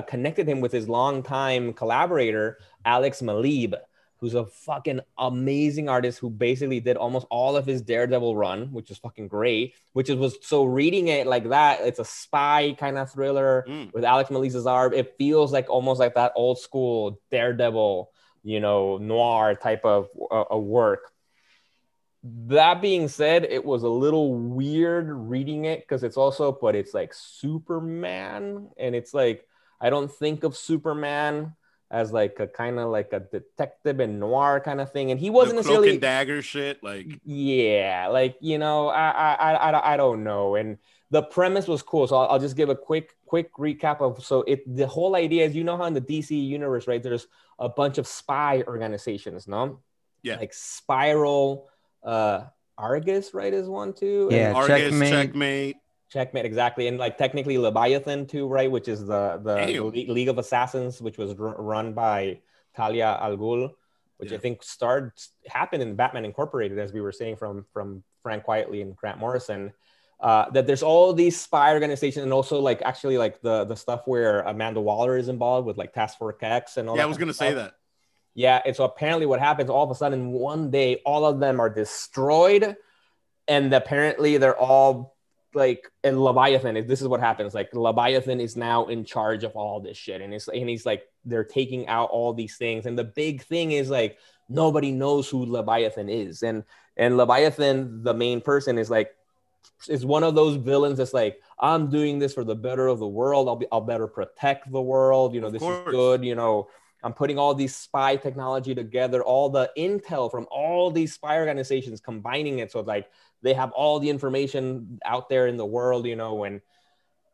C: connected him with his longtime collaborator, Alex Maleev, who's a fucking amazing artist who basically did almost all of his Daredevil run, which is fucking great. Which is was so reading it like that, it's a spy kind of thriller
B: Mm.
C: with Alex Maleev's art. It feels like almost like that old school Daredevil, you know, noir type of uh, a work. That being said, it was a little weird reading it because it's also, but it's like Superman, and it's like I don't think of Superman as like a kind of like a detective and noir kind of thing, and he wasn't
B: the cloak
C: necessarily
B: and dagger shit, like
C: yeah like you know I, I i i, I don't know and the premise was cool so I'll, I'll just give a quick quick recap of so it the whole idea is you know how in the dc universe right there's a bunch of spy organizations no
B: Yeah.
C: like spyral uh argus right is one too And
D: Yeah,
B: Argus,
D: checkmate.
B: checkmate.
C: Checkmate exactly. And like technically leviathan too right? Which is the the, the Le- league of assassins which was r- run by talia al ghul which
B: Yeah.
C: i think started happened in batman incorporated as we were saying from from frank quitely and grant morrison. Uh, that there's all these spy organizations and also like actually like the the stuff where amanda waller is involved with like task force x and all
B: Yeah,
C: that
B: I was gonna
C: of
B: say that.
C: Yeah, and so apparently what happens all of a sudden one day all of them are destroyed and apparently they're all like and Leviathan this is what happens like Leviathan is now in charge of all this shit and it's and he's like they're taking out all these things and the big thing is like nobody knows who Leviathan is and and Leviathan the main person is like is one of those villains that's like I'm doing this for the better of the world. I'll be I'll better protect the world. You know
B: Of
C: this
B: course.
C: is good you know. I'm putting all these spy technology together, all the intel from all these spy organizations, combining it so like they have all the information out there in the world, you know, and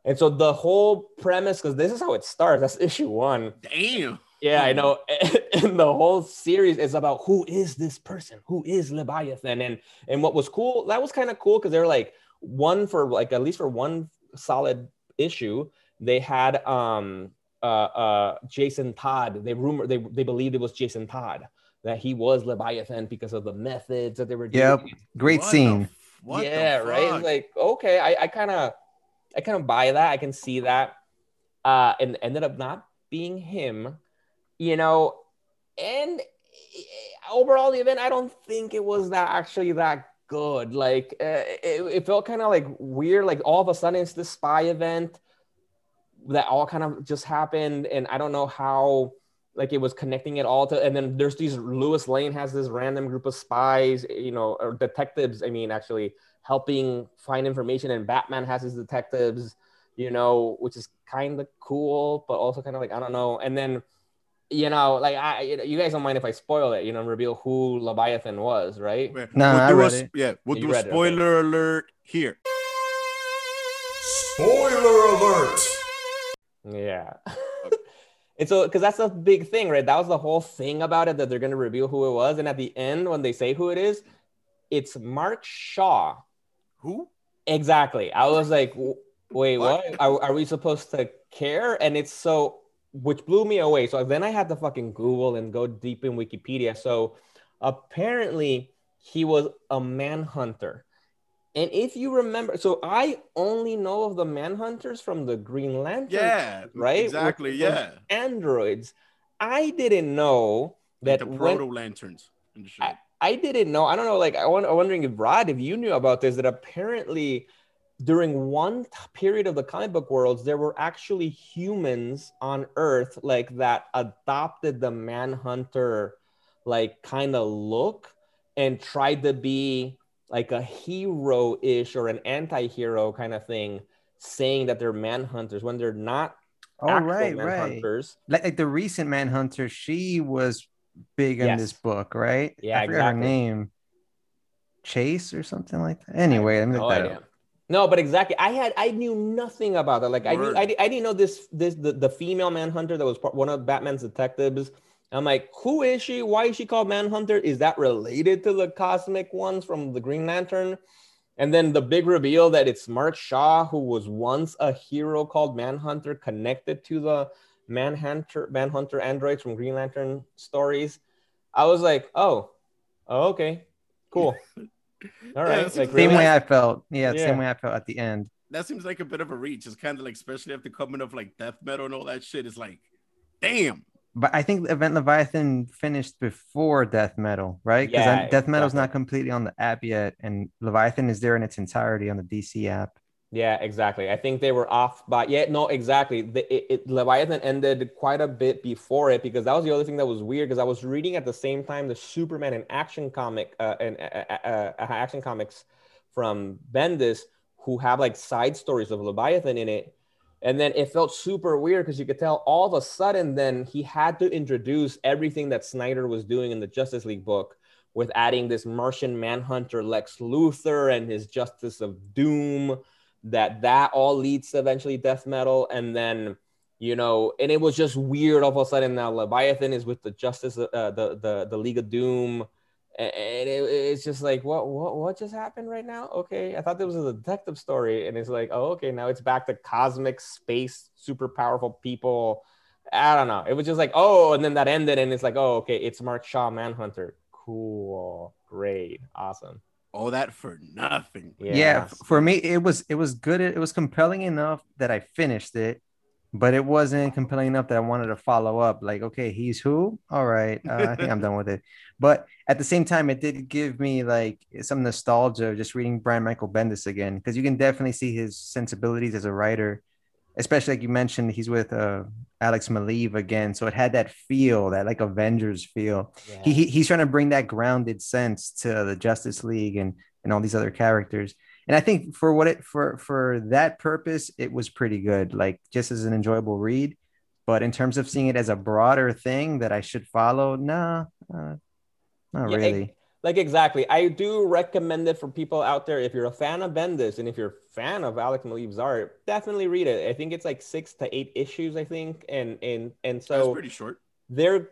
C: and so the whole premise, because this is how it starts. That's issue one.
B: Damn.
C: Yeah, I know. And the whole series is about who is this person? Who is Leviathan? And and what was cool, that was kind of cool because they're like one for like at least for one solid issue, they had um uh uh Jason Todd. They rumor they they believed it was Jason Todd that he was Leviathan because of the methods that they were doing.
D: Yep. Great
B: What
D: scene.
B: What
C: yeah, right. like okay, I I kind of I kind of buy that. I can see that. Uh, and ended up not being him. You know, and eh, overall the event i don't think it was that actually that good like uh, it, it felt kind of like weird like all of a sudden it's this spy event that all kind of just happened and i don't know how like it was connecting it all to and then there's these lois lane has this random group of spies you know or detectives i mean actually helping find information and batman has his detectives you know which is kind of cool but also kind of like i don't know and then you know like i you guys don't mind if i spoil it you know reveal who leviathan was right
B: Yeah,
D: No,
B: we'll
D: I read
B: a,
D: it.
B: Yeah, we'll
C: You
B: do a
C: read it, okay.
B: spoiler alert here.
A: Spoiler alert!
C: Yeah. and so, because that's a big thing, right? That was the whole thing about it that they're going to reveal who it was. And at the end, when they say who it is, it's Mark Shaw.
B: Who?
C: Exactly. I was like, wait,
B: What?
C: what? Are, are we supposed to care? And it's so, which blew me away. So then I had to fucking Google and go deep in Wikipedia. So apparently he was a manhunter. And if you remember, so I only know of the manhunters from the Green Lantern
B: Yeah,
C: right?
B: Exactly.
C: With
B: Yeah.
C: androids. I didn't know
B: Like
C: that
B: the proto lanterns.
C: I, I didn't know. I don't know. Like I want, I'm wondering if Rod, if you knew about this, that apparently during one t- period of the comic book worlds, there were actually humans on Earth like that adopted the Manhunter like kind of look and tried to be like a hero-ish or an anti-hero kind of thing, saying that they're manhunters when they're not
D: Oh,
C: actual
D: right, right.
C: manhunters.
D: Like, like the recent Manhunter, she was big in
C: Yes.
D: this book, right?
C: Yeah,
D: I forgot her name. Chase or something like that. Anyway, let me
C: no
D: look that up.
C: No, but exactly. I had I knew nothing about that. Like I knew I, I didn't know this this the, the female manhunter that was part, one of Batman's detectives. I'm like, who is she? Why is she called Manhunter? Is that related to the cosmic ones from the Green Lantern? And then the big reveal that it's Mark Shaw, who was once a hero called Manhunter, connected to the Manhunter Manhunter androids from Green Lantern stories. I was like, oh, oh okay, cool. All right,
B: that's
C: like
D: Same
C: really?
D: way I felt. Yeah,
C: Yeah.
D: same way I felt at the end.
B: that seems like a bit of a reach. It's kind of like, especially after coming of like death metal and all that shit. It's like, damn.
D: But I think Event Leviathan finished before Death Metal, right? Because
C: Yeah,
D: Death Metal's
C: exactly.
D: not completely on the app yet, and Leviathan is there in its entirety on the DC app.
C: Yeah, exactly. I think they were off by yeah, no, exactly. The, it, it, Leviathan ended quite a bit before it because that was the other thing that was weird because I was reading at the same time the Superman and action comic uh, and uh, uh, uh, action comics from Bendis who have like side stories of Leviathan in it. And then it felt super weird because you could tell all of a sudden then he had to introduce everything that Snyder was doing in the Justice League book with adding this Martian Manhunter Lex Luthor and his Justice of Doom that that all leads to eventually death metal. And then you know and it was just weird all of a sudden now leviathan is with the justice uh, the the the league of doom and it, it's just like what what what just happened right now? Okay i thought there was a detective story and it's like oh okay now it's back to cosmic space super powerful people. I don't know it was just like oh and then that ended and it's like oh okay it's mark shaw manhunter. Cool great awesome.
B: All that for nothing.
D: yeah, f- for me it was it was good it was compelling enough that i finished it but it wasn't compelling enough that i wanted to follow up like okay he's who all right uh, i think i'm done with it but at the same time it did give me like some nostalgia just reading brian michael bendis again because you can definitely see his sensibilities as a writer especially like you mentioned he's with uh alex maleev again so it had that feel that like avengers feel
C: yeah.
D: he, he he's trying to bring that grounded sense to the Justice League and and all these other characters. And I think for what it for for that purpose, it was pretty good. Like just as an enjoyable read. But in terms of seeing it as a broader thing that I should follow, nah, uh, not
C: Yeah,
D: really.
C: Like exactly. I do recommend it for people out there. If you're a fan of Bendis and if you're a fan of Alex Maleev's art, definitely read it. I think it's like six to eight issues, I think. And and and
B: So
C: so
B: pretty short.
C: they're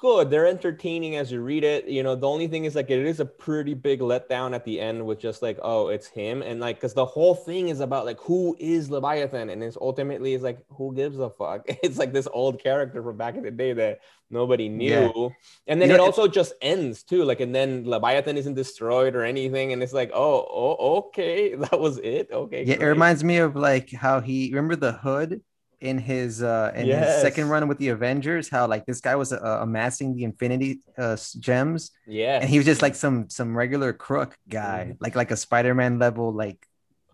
C: good. They're entertaining as you read it. You know, the only thing is like it is a pretty big letdown at the end with just like, oh, it's him. And like, because the whole thing is about like who is Leviathan? And it's ultimately is like, who gives a fuck? It's like this old character from back in the day that nobody knew.
D: Yeah.
C: And then
D: You
C: it also just ends too. Like, and then Leviathan isn't destroyed or anything. And it's like, oh, oh, okay, that was it. Okay.
D: Yeah, it reminds me of like how he remember the hood in his uh in
C: Yes.
D: his second run with the Avengers, how like this guy was uh, amassing the Infinity uh, gems,
C: Yeah.
D: and he was just like some some regular crook guy,
C: Mhm.
D: like like a Spider-Man level like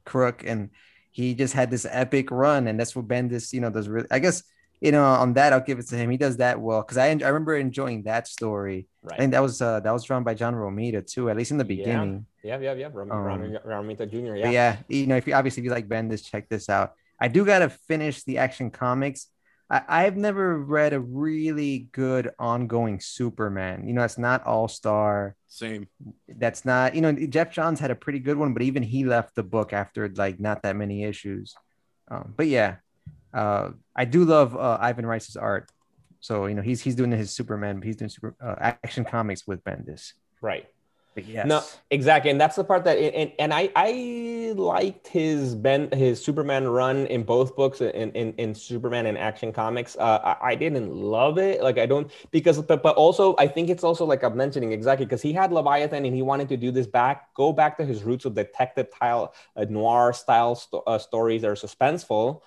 D: crook, and he just had this epic run, and that's what Bendis, you know, does really. I guess you know on that I'll give it to him. He does that well because I I remember enjoying that story. I
C: right.
D: think that was uh that was drawn by John Romita too, at least in the beginning.
C: Yeah, yeah, yeah. Ram-
D: Um,
C: Ram- Romita Jr. Yeah.
D: yeah, you know, if you obviously if you like Bendis, check this out. I do gotta finish the Action Comics. I, I've never read a really good ongoing Superman. You know, it's not All Star.
B: Same.
D: That's not. You know, Geoff Johns had a pretty good one, but even he left the book after like not that many issues. Um, but yeah, uh, I do love uh, Ivan Reis's art. So you know, he's he's doing his Superman. But he's doing super uh, Action Comics with Bendis.
C: Right.
D: Yes.
C: No, exactly, and that's the part that, and, and I I liked his Ben his Superman run in both books in in, in Superman and Action Comics. Uh, I, I didn't love it, like I don't because but but also I think it's also like I'm mentioning exactly because he had Leviathan and he wanted to do this back go back to his roots of detective style uh, noir style sto- uh, stories that are suspenseful.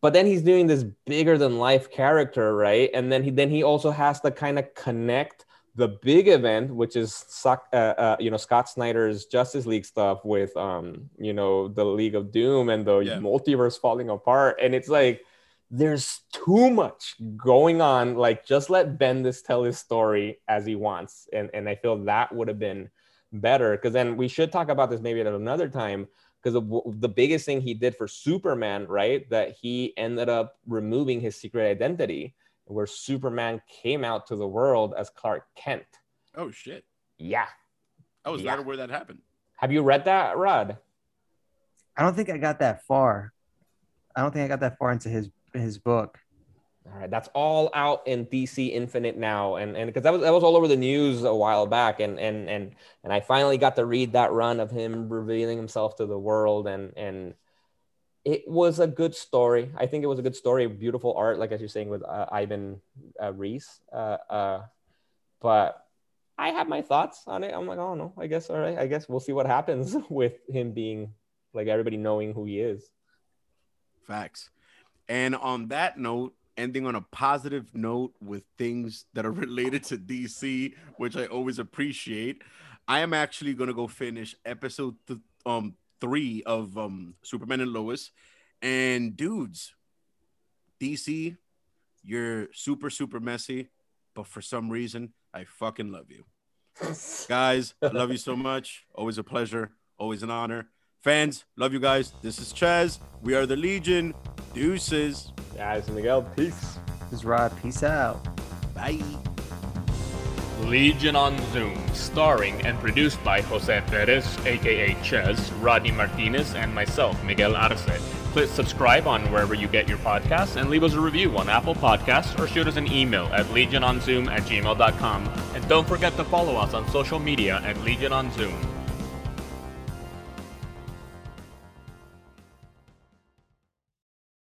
C: But then he's doing this bigger than life character, right? And then he then he also has to kind of connect the big event, which is uh, uh, you know Scott Snyder's Justice League stuff with um, you know the League of Doom and the
B: Yeah.
C: multiverse falling apart, and it's like there's too much going on. Like just let Bendis tell his story as he wants, and and I feel that would have been better. Because then we should talk about this maybe at another time. Because the biggest thing he did for Superman, right, that he ended up removing his secret identity where Superman came out to the world as Clark Kent.
B: Oh shit.
C: Yeah.
B: I was
C: Yeah.
B: not aware that happened.
C: Have you read that, Rod?
D: I don't think I got that far. I don't think I got that far into his his book.
C: All right, that's all out in DC Infinite now, and and because that was that was all over the news a while back, and and and and I finally got to read that run of him revealing himself to the world, and and it was a good story. I think it was a good story, beautiful art, like as you're saying with uh, Ivan uh, Reis. Uh, uh, but I have my thoughts on it. I'm like, oh no, I guess all right. I guess we'll see what happens with him being like everybody knowing who he is.
B: Facts. And on that note, ending on a positive note with things that are related to DC, which I always appreciate. I am actually gonna go finish episode th- um three of um Superman and Lois. And dudes, DC, you're super super messy, but for some reason, I fucking love you. Guys, I love you so much. Always a pleasure. Always an honor. Fans, love you guys. This is Chaz. We are the Legion. Deuces.
C: Guys, Miguel, peace.
D: This is Rod. Peace out.
B: Bye.
E: Legion on Zoom, starring and produced by Jose Perez, aka Ches, Rodney Martinez, and myself, Miguel Arce. Click subscribe on wherever you get your podcasts and leave us a review on Apple Podcasts or shoot us an email at legiononzoom at gmail.com. And don't forget to follow us on social media at Legion on Zoom.